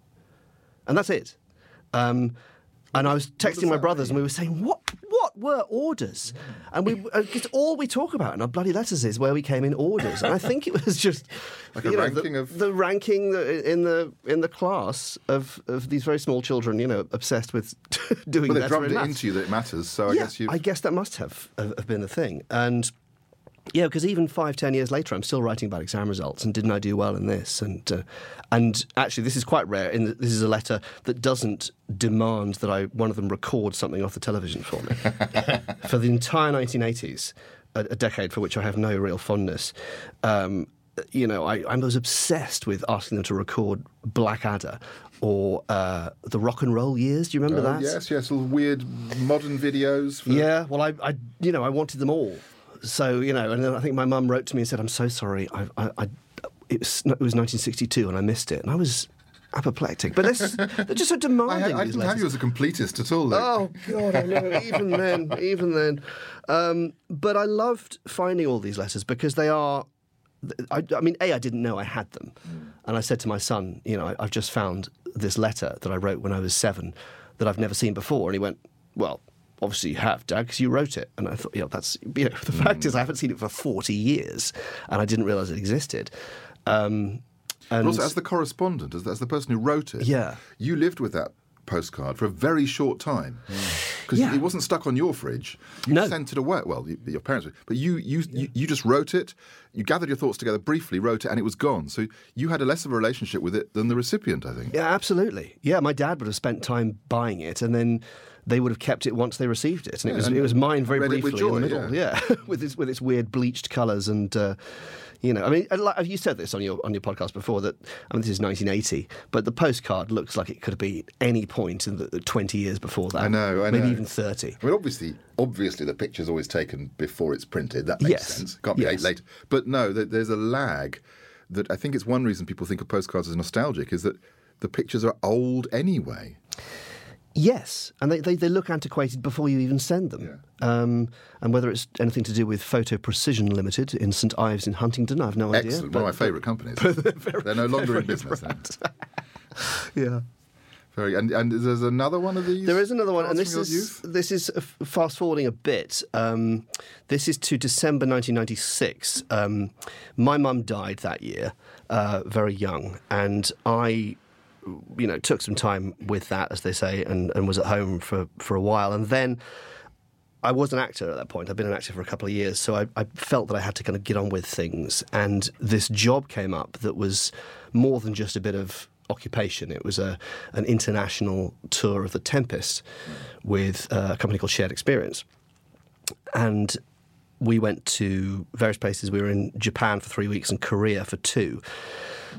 And that's it. Um, and I was texting my brothers, and we were saying, "What? What were orders?" And we, because all we talk about in our bloody letters is where we came in orders. And I think it was just Like a know, ranking the, of- the ranking in the in the class of of these very small children, you know, obsessed with doing. Well, it better drummed it maths. into you that it matters. So I yeah, guess you. I guess that must have have have been the thing. And yeah, because even five, ten years later, I'm still writing about exam results. And didn't I do well in this? And uh, and actually, this is quite rare. In this is a letter that doesn't demand that I one of them record something off the television for me. for the entire 1980s, a, a decade for which I have no real fondness. Um, you know, I, I was obsessed with asking them to record Blackadder or uh, the rock and roll years. Do you remember Oh, that? yes, yes, little weird modern videos. For, Yeah, well, I, I, you know, I wanted them all. So you know, and then I think my mum wrote to me and said, "I'm so sorry. I, I, I it, was, it was 1962 and I missed it." And I was apoplectic. But this, they're just so demanding. had, I didn't have you as a completist at all. Oh God, I know. even then, even then. Um, but I loved finding all these letters because they are. I, I mean, a I didn't know I had them, and I said to my son, you know, I, I've just found this letter that I wrote when I was seven that I've never seen before, and he went, well. Obviously, you have, Dad, because you wrote it. And I thought, you know, that's, you know, the fact is, I haven't seen it for 40 years and I didn't realize it existed. Um, But and also, as the correspondent, as, as the person who wrote it, Yeah. you lived with that postcard for a very short time because Yeah. it wasn't stuck on your fridge. You No. sent it away. Well, you, your parents, but you, you, you, you just wrote it. You gathered your thoughts together briefly, wrote it, and it was gone. So you had a less of a relationship with it than the recipient, I think. Yeah, absolutely. Yeah, my dad would have spent time buying it, and then they would have kept it once they received it, and it was and it was mine very read it with briefly in the middle. Yeah, with its with its weird bleached colours and. Uh, you know, I mean, like- you said this on your on your podcast before that. I mean, this is 1980, but the postcard looks like it could have been any point in the, the 20 years before that. I know, I maybe know. even 30. I mean, obviously, obviously, the picture's always taken before it's printed. That makes Yes. sense. Can't be Yes. later. But no, there's a lag. That I think it's one reason people think of postcards as nostalgic is that the pictures are old anyway. Yes, and they, they, they look antiquated before you even send them. Um, and whether it's anything to do with Photo Precision Limited in St Ives in Huntingdon, I've no idea. Excellent. One of my favourite companies. They're no longer in business. Yeah. Very. And, and there's another one of these. There is another one, and this is youth? this is uh, fast forwarding a bit. Um, this is to December 1996. Um, my mum died that year, uh, very young, and I, you know, took some time with that, as they say, and, and was at home for for a while, and then. I was an actor at that point. I'd been an actor for a couple of years, so I, I felt that I had to kind of get on with things. And this job came up that was more than just a bit of occupation. It was a an international tour of the Tempest with a company called Shared Experience, and we went to various places. We were in Japan for three weeks and Korea for two.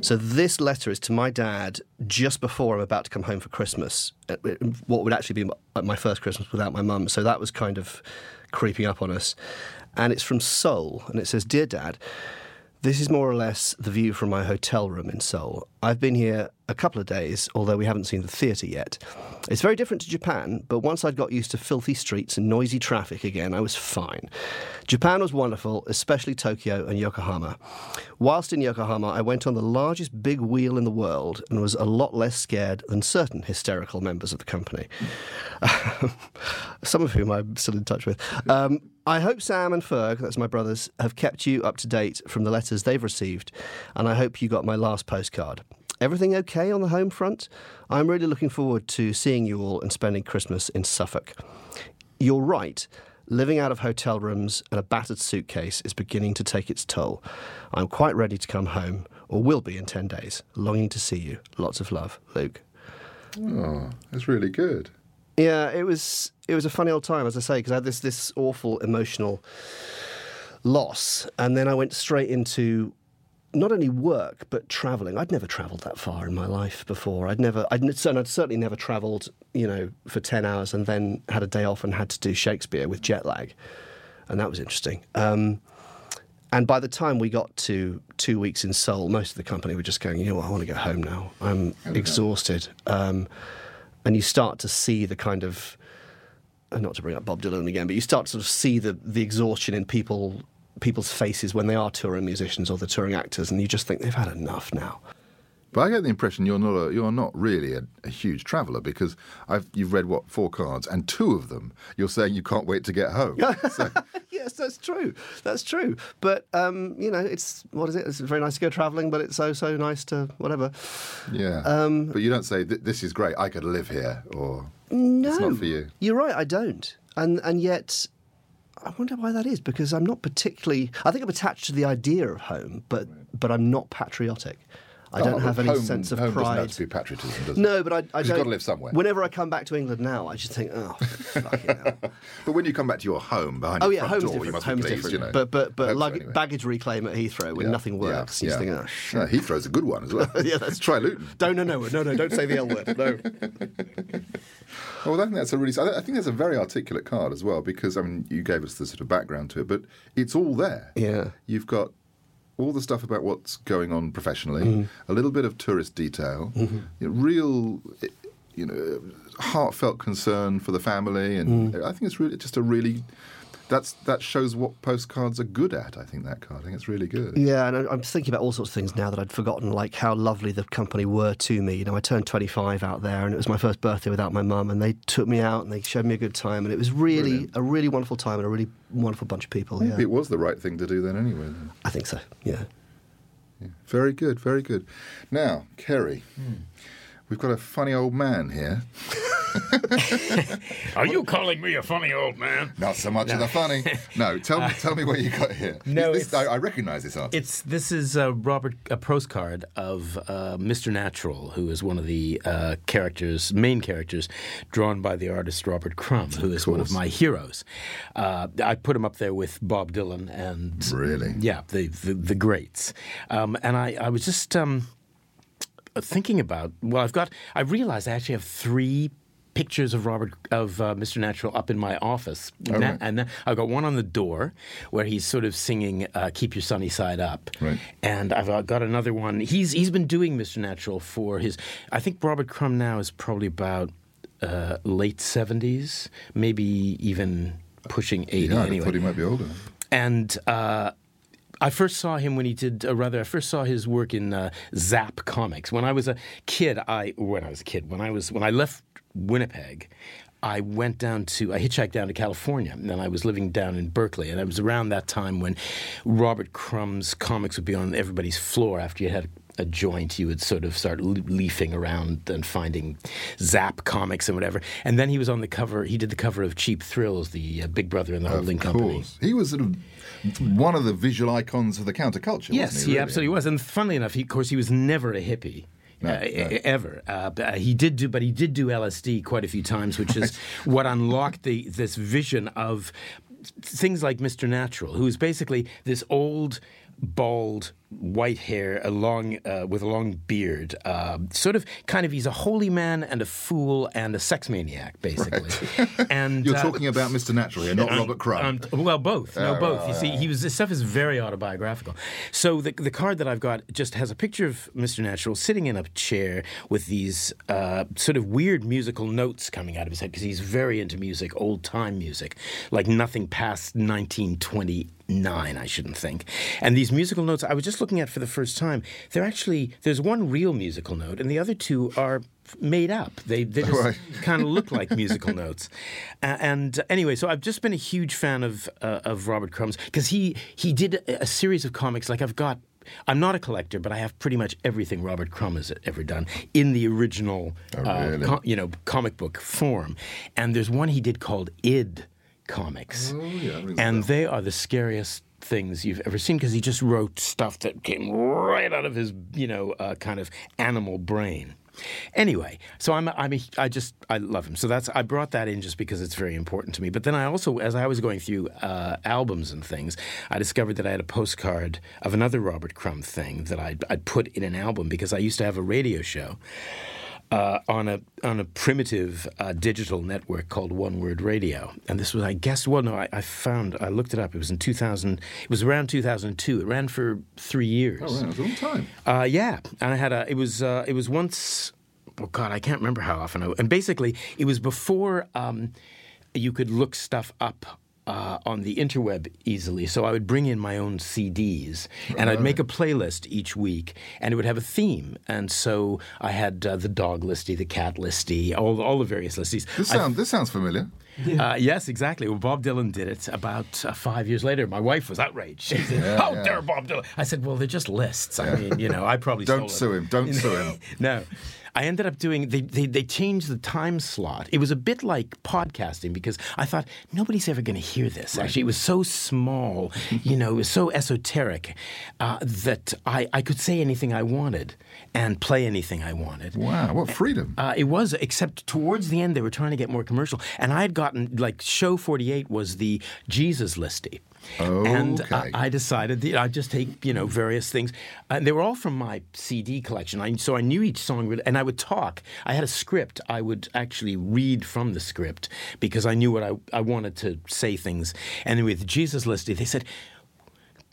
So this letter is to my dad just before I'm about to come home for Christmas. uh, What would actually be my- my first Christmas without my mum. So that was kind of creeping up on us. And it's from Seoul, and it says, "Dear Dad." This is more or less the view from my hotel room in Seoul. I've been here a couple of days, although we haven't seen the theatre yet. It's very different to Japan, but once I'd got used to filthy streets and noisy traffic again, I was fine. Japan was wonderful, especially Tokyo and Yokohama. Whilst in Yokohama, I went on the largest big wheel in the world and was a lot less scared than certain hysterical members of the company, some of whom I'm still in touch with. Um, I hope Sam and Ferg, that's my brothers, have kept you up to date from the letters they've received, and I hope you got my last postcard. Everything okay on the home front? I'm really looking forward to seeing you all and spending Christmas in Suffolk. You're right. Living out of hotel rooms and a battered suitcase is beginning to take its toll. I'm quite ready to come home, or will be in 10 days. Longing to see you. Lots of love, Luke. Oh, that's really good. Yeah, it was it was a funny old time, as I say, because I had this this awful emotional loss, and then I went straight into not only work but travelling. I'd never travelled that far in my life before. I'd never, I'd, I'd certainly never travelled, you know, for ten hours and then had a day off and had to do Shakespeare with jet lag, and that was interesting. Um, and by the time we got to two weeks in Seoul, most of the company were just going, you know what, I want to go home now. I'm exhausted. Um, and you start to see the kind of uh, not to bring up Bob Dylan again, but you start to sort of see the the exhaustion in people people's faces when they are touring musicians or the touring actors, and you just think they've had enough now. But I get the impression you're not a, you're not really a, a huge traveller because I've, you've read what four cards and two of them you're saying you can't wait to get home. So, yes, that's true. That's true. But um, you know, it's what is it? It's very nice to go travelling, but it's so so nice to whatever. yeah, Um, but you don't say this is great. I could live here, or No, it's not for you. You're right. I don't, and and yet. I wonder why that is because I'm not particularly. I think I'm attached to the idea of home, but but I'm not patriotic. I don't Oh, have any home- sense of home doesn't have pride. to be patriotism, does it? No, but I, I don't. You've got to live somewhere. Whenever I come back to England now, I just think, oh, fucking hell. But when you come back to your home behind Oh your yeah, front door, you different. must Home's be pleased, different. you know. But but but Hope so, anyway. baggage reclaim at Heathrow when Yeah, nothing yeah, works. you yeah. think, oh shit. Yeah, Heathrow's a good one as well. Yeah, that's Try Luton. Don't no no no no don't say the L word. No. Well, I think that's a really. I think that's a very articulate card as well because I mean, you gave us the sort of background to it, but it's all there. Yeah. You've got all the stuff about what's going on professionally, Mm-hmm. a little bit of tourist detail, you know, real, you know, heartfelt concern for the family, and Mm. I think it's really just a really. That's that shows what postcards are good at. I think that card. I think it's really good. Yeah, and I- I'm thinking about all sorts of things now that I'd forgotten, like how lovely the company were to me. You know, I turned 25 out there, and it was my first birthday without my mum, and they took me out and they showed me a good time, and it was really Brilliant. a really wonderful time and a really wonderful bunch of people. Yeah, it was the right thing to do then, anyway. Then. I think so. Yeah. Very good, very good. Now, Kerry, hmm. we've got a funny old man here. Are you calling me a funny old man? Not so much of the funny. No, tell me, tell me what you got here. No, This- I, I recognise this artist. It's this is uh, Robert a postcard of uh, Mr. Natural, who is one of the uh, characters, main characters, drawn by the artist Robert Crumb, who is one of my heroes. Uh, I put him up there with Bob Dylan and Really? yeah, the the, the greats. Um, and I I was just um, thinking about well, I've got I realized I actually have three. Pictures of Robert of uh, Mr. Natural up in my office, Oh, Na- right. and then I've got one on the door where he's sort of singing uh, "Keep Your Sunny Side Up," Right. and I've uh, got another one. He's he's been doing Mr. Natural for his. I think Robert Crumb now is probably about uh, late seventies, maybe even pushing eighty. yeah, I anyway, thought he might be older. and uh, I first saw him when he did, or rather, I first saw his work in uh, Zap Comics. When I was a kid, I when I was a kid, when I was when I left Winnipeg. I went down to, I hitchhiked down to California, and then I was living down in Berkeley. And it was around that time when Robert Crumb's comics would be on everybody's floor after you had a joint, you would sort of start leafing around and finding Zap comics and whatever. And then he was on the cover, he did the cover of Cheap Thrills, the uh, Big Brother and the Holding of Company. course. He was sort of one of the visual icons of the counterculture. Yes, he, he, really? absolutely was. And funnily enough, he, of course, he was never a hippie. No, uh, no. Ever, uh, uh, he did do, but he did do LSD quite a few times, which is what unlocked the this vision of things like Mr. Natural, who is basically this old, bald, white hair, a long uh, with a long beard, uh, sort of, kind of, he's a holy man and a fool and a sex maniac, basically. and You're uh, talking about Mr. Natural here, not um, Robert Crumb. um, well, both. No, Oh, both. right, You see, right. he was. This stuff is very autobiographical. So the the card that I've got just has a picture of Mr. Natural sitting in a chair with these uh, sort of weird musical notes coming out of his head because he's very into music, old time music, like nothing past 1929. I shouldn't think. And these musical notes, I was just looking at for the first time. They're actually there's one real musical note, and the other two are made up. They they just Right. kind of look like musical notes. Uh, and uh, anyway, so I've just been a huge fan of uh, of Robert Crumb's because he he did a, a series of comics. Like I've got. I'm not a collector, but I have pretty much everything Robert Crumb has ever done in the original, Oh, uh, really? co- you know, comic book form. And there's one he did called Id Comics, Oh, yeah, that rings a and they are the scariest things you've ever seen because he just wrote stuff that came right out of his, you know, uh, kind of animal brain. Anyway, so I'm, I'm a, I just I love him. So that's I brought that in just because it's very important to me. But then I also, as I was going through uh, albums and things, I discovered that I had a postcard of another Robert Crumb thing that I'd, I'd put in an album because I used to have a radio show uh, on a on a primitive uh, digital network called One Word Radio, and this was, I guess, well, no, I, I found, I looked it up. It was in 2000. It was around 2002. It ran for three years. Oh, was a long time. Uh, yeah, and I had a. It was. Uh, it was once. Oh God, I can't remember how often. I, and basically, it was before. Um, you could look stuff up. Uh, on the interweb easily, so I would bring in my own CDs and I'd make a playlist each week, and it would have a theme. And so I had uh, the dog listy, the cat listy, all all the various listies. This, I this sounds familiar. uh, yes, exactly. Well, Bob Dylan did it about uh, five years later. My wife was outraged. She said, "How yeah. dare Bob Dylan?" I said, "Well, they're just lists. I mean, you know, I probably Don't sue it. him. Don't sue him. no." I ended up doing. They, they they changed the time slot. It was a bit like podcasting because I thought nobody's ever going to hear this. Actually, it was so small, you know, it was so esoteric uh, that I I could say anything I wanted and play anything I wanted. Wow, what freedom. Uh, it was, except towards the end, they were trying to get more commercial. And I had gotten, like, show 48 was the Jesus listy. And uh, Okay. I decided that I'd just take, you know, various things. And they were all from my CD collection. I, so I knew each song, really- and I would talk. I had a script. I would actually read from the script because I knew what I, I wanted to say things. And with Jesus listy, they said,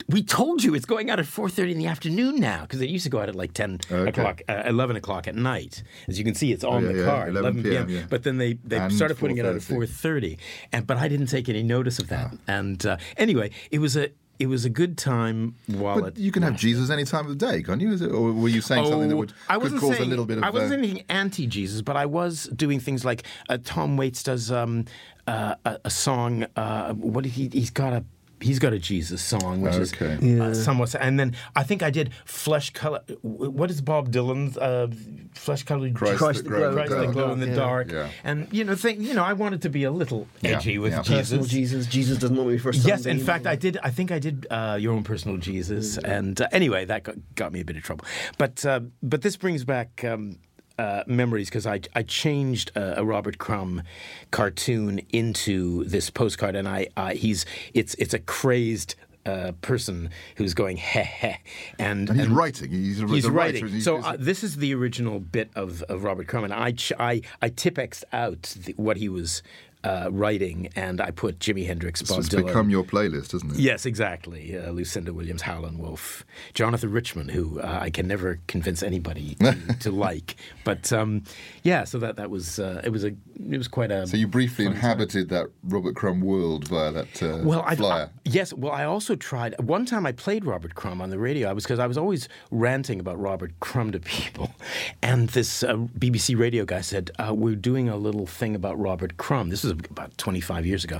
we told you it's going out at 4.30 in the afternoon now because it used to go out at like 10 Okay. o'clock uh, 11 o'clock at night as you can see it's on yeah, the yeah, card 11 p.m., yeah. but then they, they And started putting it out at 4:30. 4.30 and but i didn't take any notice of Ah. that and uh, anyway it was a it was a good time while But it you can have Jesus any time of the day, can't you? Is it, or were you saying something that would Oh, I could wasn't cause saying, a little bit of? I wasn't uh, anything anti-Jesus, but I was doing things like uh, Tom Waits does um, uh, a, a song. Uh, what did he? He's got a. He's got a Jesus song, which Okay. is uh, somewhat. And then I think I did flesh color. What is Bob Dylan's uh, flesh colored? Christ Christ the the glow, glow- Christ the glow. glow in the Yeah. dark. Yeah. And you know, think, you know, I wanted to be a little Yeah, edgy with yeah. Personal Jesus. Jesus. Jesus doesn't want me for a Yes, in fact, I did. I think I did uh, your own personal Jesus, and uh, anyway, that got, got me a bit of trouble. But uh, but this brings back um, uh, memories because I I changed uh, a Robert Crumb cartoon into this postcard, and I uh, he's it's it's a crazed. Uh, person who's going heh heh, and, And he's writing. He's, a, He's writing. Writer, so uh, this is the original bit of, of Robert Crumb, and I ch- I I tipexed out the, what he was uh, writing, and I put Jimi Hendrix, Bob it's Dylan. become your playlist, isn't it? Yes, exactly. Uh, Lucinda Williams, Howlin' Wolf, Jonathan Richman, who uh, I can never convince anybody to, to like. But um, yeah, so that that was uh, it was a it was quite a. So you briefly inhabited that Robert Crumb world via that uh, well, I, flyer. yes. Well, I also tried. One time I played Robert Crumb on the radio. I was because I was always ranting about Robert Crumb to people, and this uh, BBC radio guy said, uh, "We're doing a little thing about Robert Crumb. This was about 25 years ago.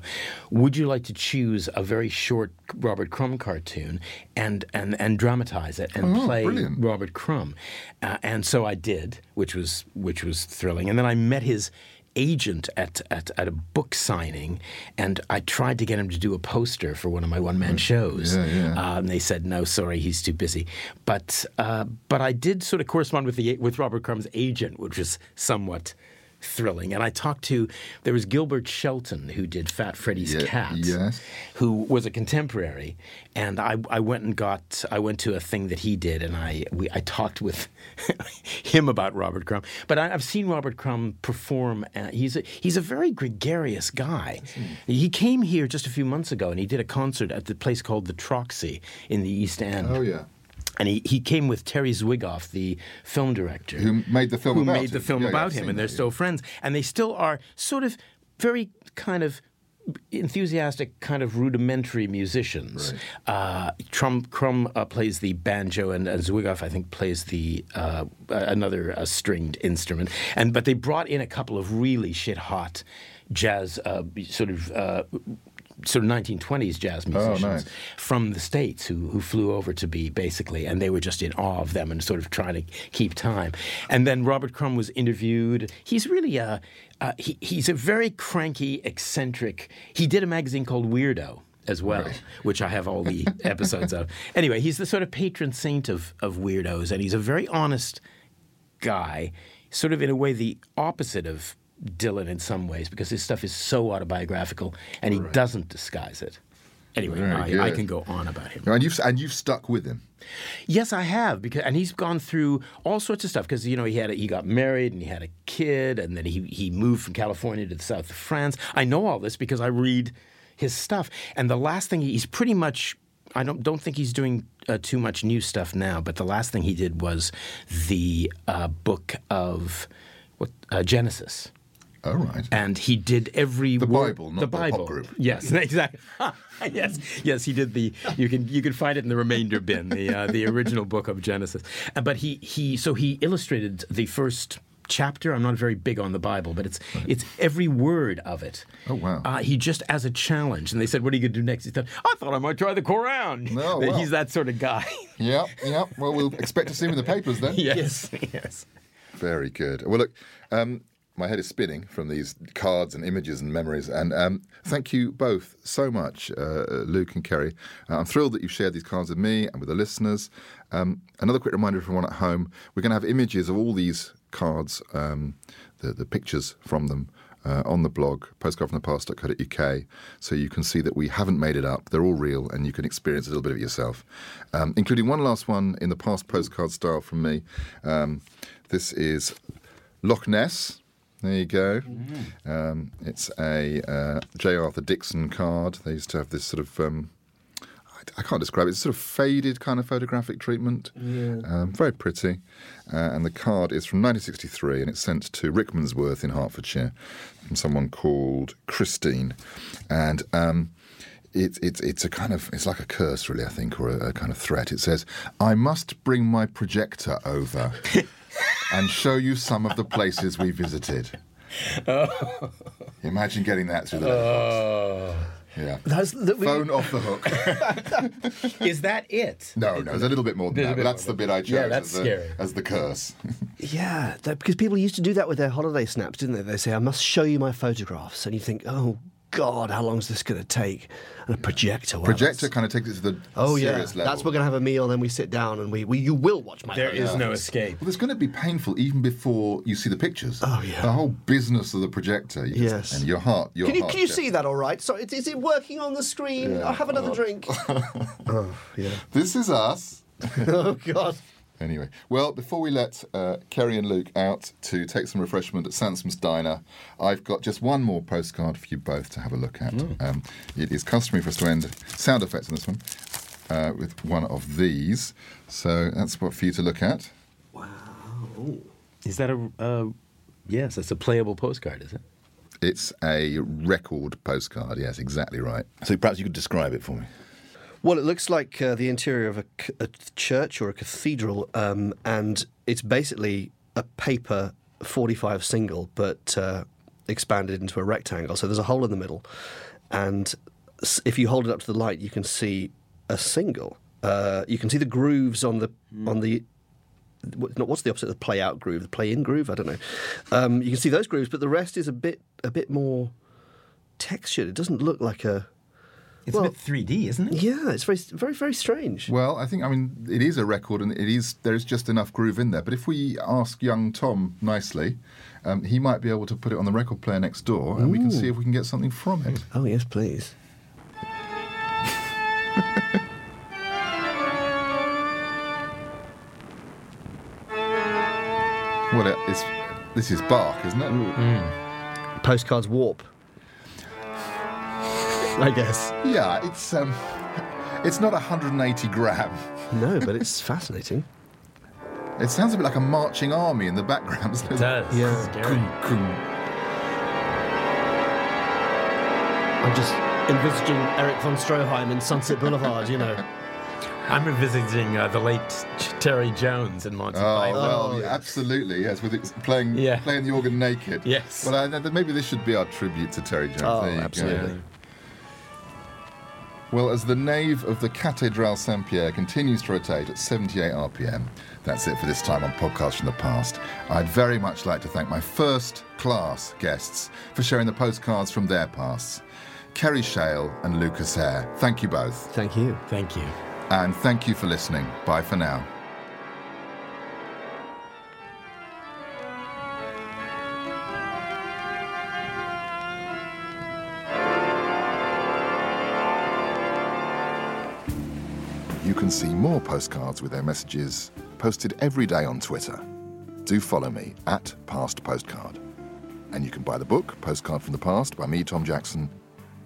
Would you like to choose a very short Robert Crumb cartoon and and and dramatize it and Oh, play brilliant. Robert Crumb?" Uh, and so I did, which was which was thrilling. And then I met his agent at, at, at a book signing, and I tried to get him to do a poster for one of my one man shows. Yeah, yeah. Uh, and they said, no, sorry, he's too busy. But, uh, but I did sort of correspond with, the, with Robert Crumb's agent, which was somewhat thrilling. And I talked to, there was Gilbert Shelton, who did Fat Freddy's Ye- Cat, yes. who was a contemporary. And I, I went and got, I went to a thing that he did, and I, we, I talked with him about Robert Crumb. But I, I've seen Robert Crumb perform. Uh, he's, a, he's a very gregarious guy. He came here just a few months ago, and he did a concert at the place called the Troxy in the East End. Oh yeah. And he, he came with Terry Zwigoff, the film director. Who made the film Who about made the him. film Yeah, yeah, about I've him, and they're that, still yeah. friends. And they still are sort of very kind of enthusiastic, kind of rudimentary musicians. Uh, Trump, Crumb uh, plays the banjo, and uh, Zwigoff, I think, plays the uh, another uh, stringed instrument. And but they brought in a couple of really shit hot jazz, uh, sort of. Uh, Sort of 1920s jazz musicians nice. from the states who who flew over to be basically, and they were just in awe of them and sort of trying to keep time. And then Robert Crumb was interviewed. He's really a uh, he, he's a very cranky, eccentric. He did a magazine called Weirdo as well, which I have all the episodes of. Anyway, he's the sort of patron saint of of weirdos, and he's a very honest guy, sort of in a way the opposite of Dylan in some ways, because his stuff is so autobiographical and he doesn't disguise it. Anyway, I, I can go on about him. And you've and you've stuck with him. Yes, I have because, and he's gone through all sorts of stuff because you know he had a, he got married and he had a kid and then he he moved from California to the south of France. I know all this because I read his stuff. And the last thing he's pretty much. I don't don't think he's doing uh, too much new stuff now. But the last thing he did was the uh, book of what uh, Genesis. Oh, right. And he did every The word- Bible, not the the pop group. Yes, exactly. yes, yes, he did the. You can you can find it in the remainder bin, the uh, the original book of Genesis. Uh, but he he so he illustrated the first chapter. I'm not very big on the Bible, but it's it's every word of it. Oh, wow. Uh, he just as a challenge, and they said, "What are you going to do next?" He said, "I thought I might try the Quran." Oh, wow. He's that sort of guy. Yeah, yeah. Well, we'll expect to see him in the papers then. yes, yes. Very good. Well, look, um, my head is spinning from these cards and images and memories. And um, thank you both so much, uh, Luke and Kerry. Uh, I'm thrilled that you've shared these cards with me and with the listeners. Um, another quick reminder for everyone at home we're going to have images of all these cards, um, the, the pictures from them. Uh, on the blog, postcardfromthepast.co.uk, so you can see that we haven't made it up. They're all real, and you can experience a little bit of it yourself, um, including one last one in the past postcard style from me. Um, this is Loch Ness. There you go. Um, it's a uh, J. Arthur Dixon card. They used to have this sort of. Um, I- can't describe it. It's sort of faded kind of photographic treatment. Um, very pretty. Uh, and the card is from 1963 and it's sent to Rickmansworth in Hertfordshire from someone called Christine. And. Um, it, it, it's a kind of it's like a curse really I think or a, a kind of threat. It says I must bring my projector over and show you some of the places we visited. Oh. Imagine getting that through the letterbox. Oh. Yeah. That's that we, Phone off the hook. Is that it? No, no, there's a little bit more than There's that. But that's the bit I chose Yeah, that's as, the, scary. as the curse. Yeah, that, because people used to do that with their holiday snaps, didn't they? They say, "I must show you my photographs," and you think, "Oh God, how long is this going to take?" And a projector. Well, Projector that's- kind of takes it to the Oh yeah, serious level. that's we're going to have a meal, then we sit down and we, we you will watch my. There is photographs. no escape. Well, it's going to be painful even before you see the pictures. Oh, yeah. The whole business of the projector. You Yes. And your heart. Your Can you heart can you gets- see that all right? So is, is it working on the screen? Yeah. I'll have another oh. drink. oh yeah. This is us. Oh God. Anyway, well, before we let uh, Kerry and Luke out to take some refreshment at Sansom's Diner, I've got just one more postcard for you both to have a look at. Um, it is customary for us to end sound effects on this one uh, with one of these. So that's what for you to look at. Wow. Is that a? Uh, yes, it's a playable postcard, is it? It's a record postcard. Yes, exactly right. So perhaps you could describe it for me. Well, it looks like uh, the interior of a church or a cathedral, um, and it's basically a paper 45 single, but uh, expanded into a rectangle. So there's a hole in the middle, and if you hold it up to the light, you can see a single. Uh, you can see the grooves on the on the. What's the opposite of the play out groove? The play in groove? I don't know. Um, you can see those grooves, but the rest is a bit a bit more textured. It doesn't look like a. It's Well- a bit 3D, isn't it? Yeah, it's very very very strange. Well, I think I mean it is a record, and it is there is just enough groove in there. But if we ask young Tom nicely, um, he might be able to put it on the record player next door, and we can see if we can get something from it. Oh yes, please. Well, it's this is Bach, isn't it? Postcards warp. I guess. Yeah, it's um, it's not 180 gram. No, but it's fascinating. It sounds a bit like a marching army in the background. doesn't It does. Yeah. Scary. Kung, kung. I'm just envisaging Erich von Stroheim in Sunset Boulevard, you know. I'm revisiting uh, the late Terry Jones in Monty Oh Python. well, yeah, absolutely, yes. With it playing Yeah. playing the organ naked. Yes. Well, I, maybe this should be our tribute to Terry Jones. Oh, There you go. absolutely. Well, as the nave of the Cathédrale Saint Pierre continues to rotate at 78 RPM, that's it for this time on Podcast from the Past. I'd very much like to thank my first class guests for sharing the postcards from their pasts Kerry Shale and Lucas Hare. Thank you both. Thank you. Thank you. And thank you for listening. Bye for now. You can see more postcards with their messages posted every day on Twitter. Do follow me at Past Postcard. And you can buy the book, Postcard from the Past, by me, Tom Jackson,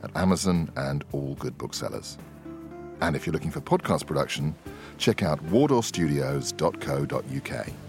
at Amazon and all good booksellers. And if you're looking for podcast production, check out wardorstudios.co.uk.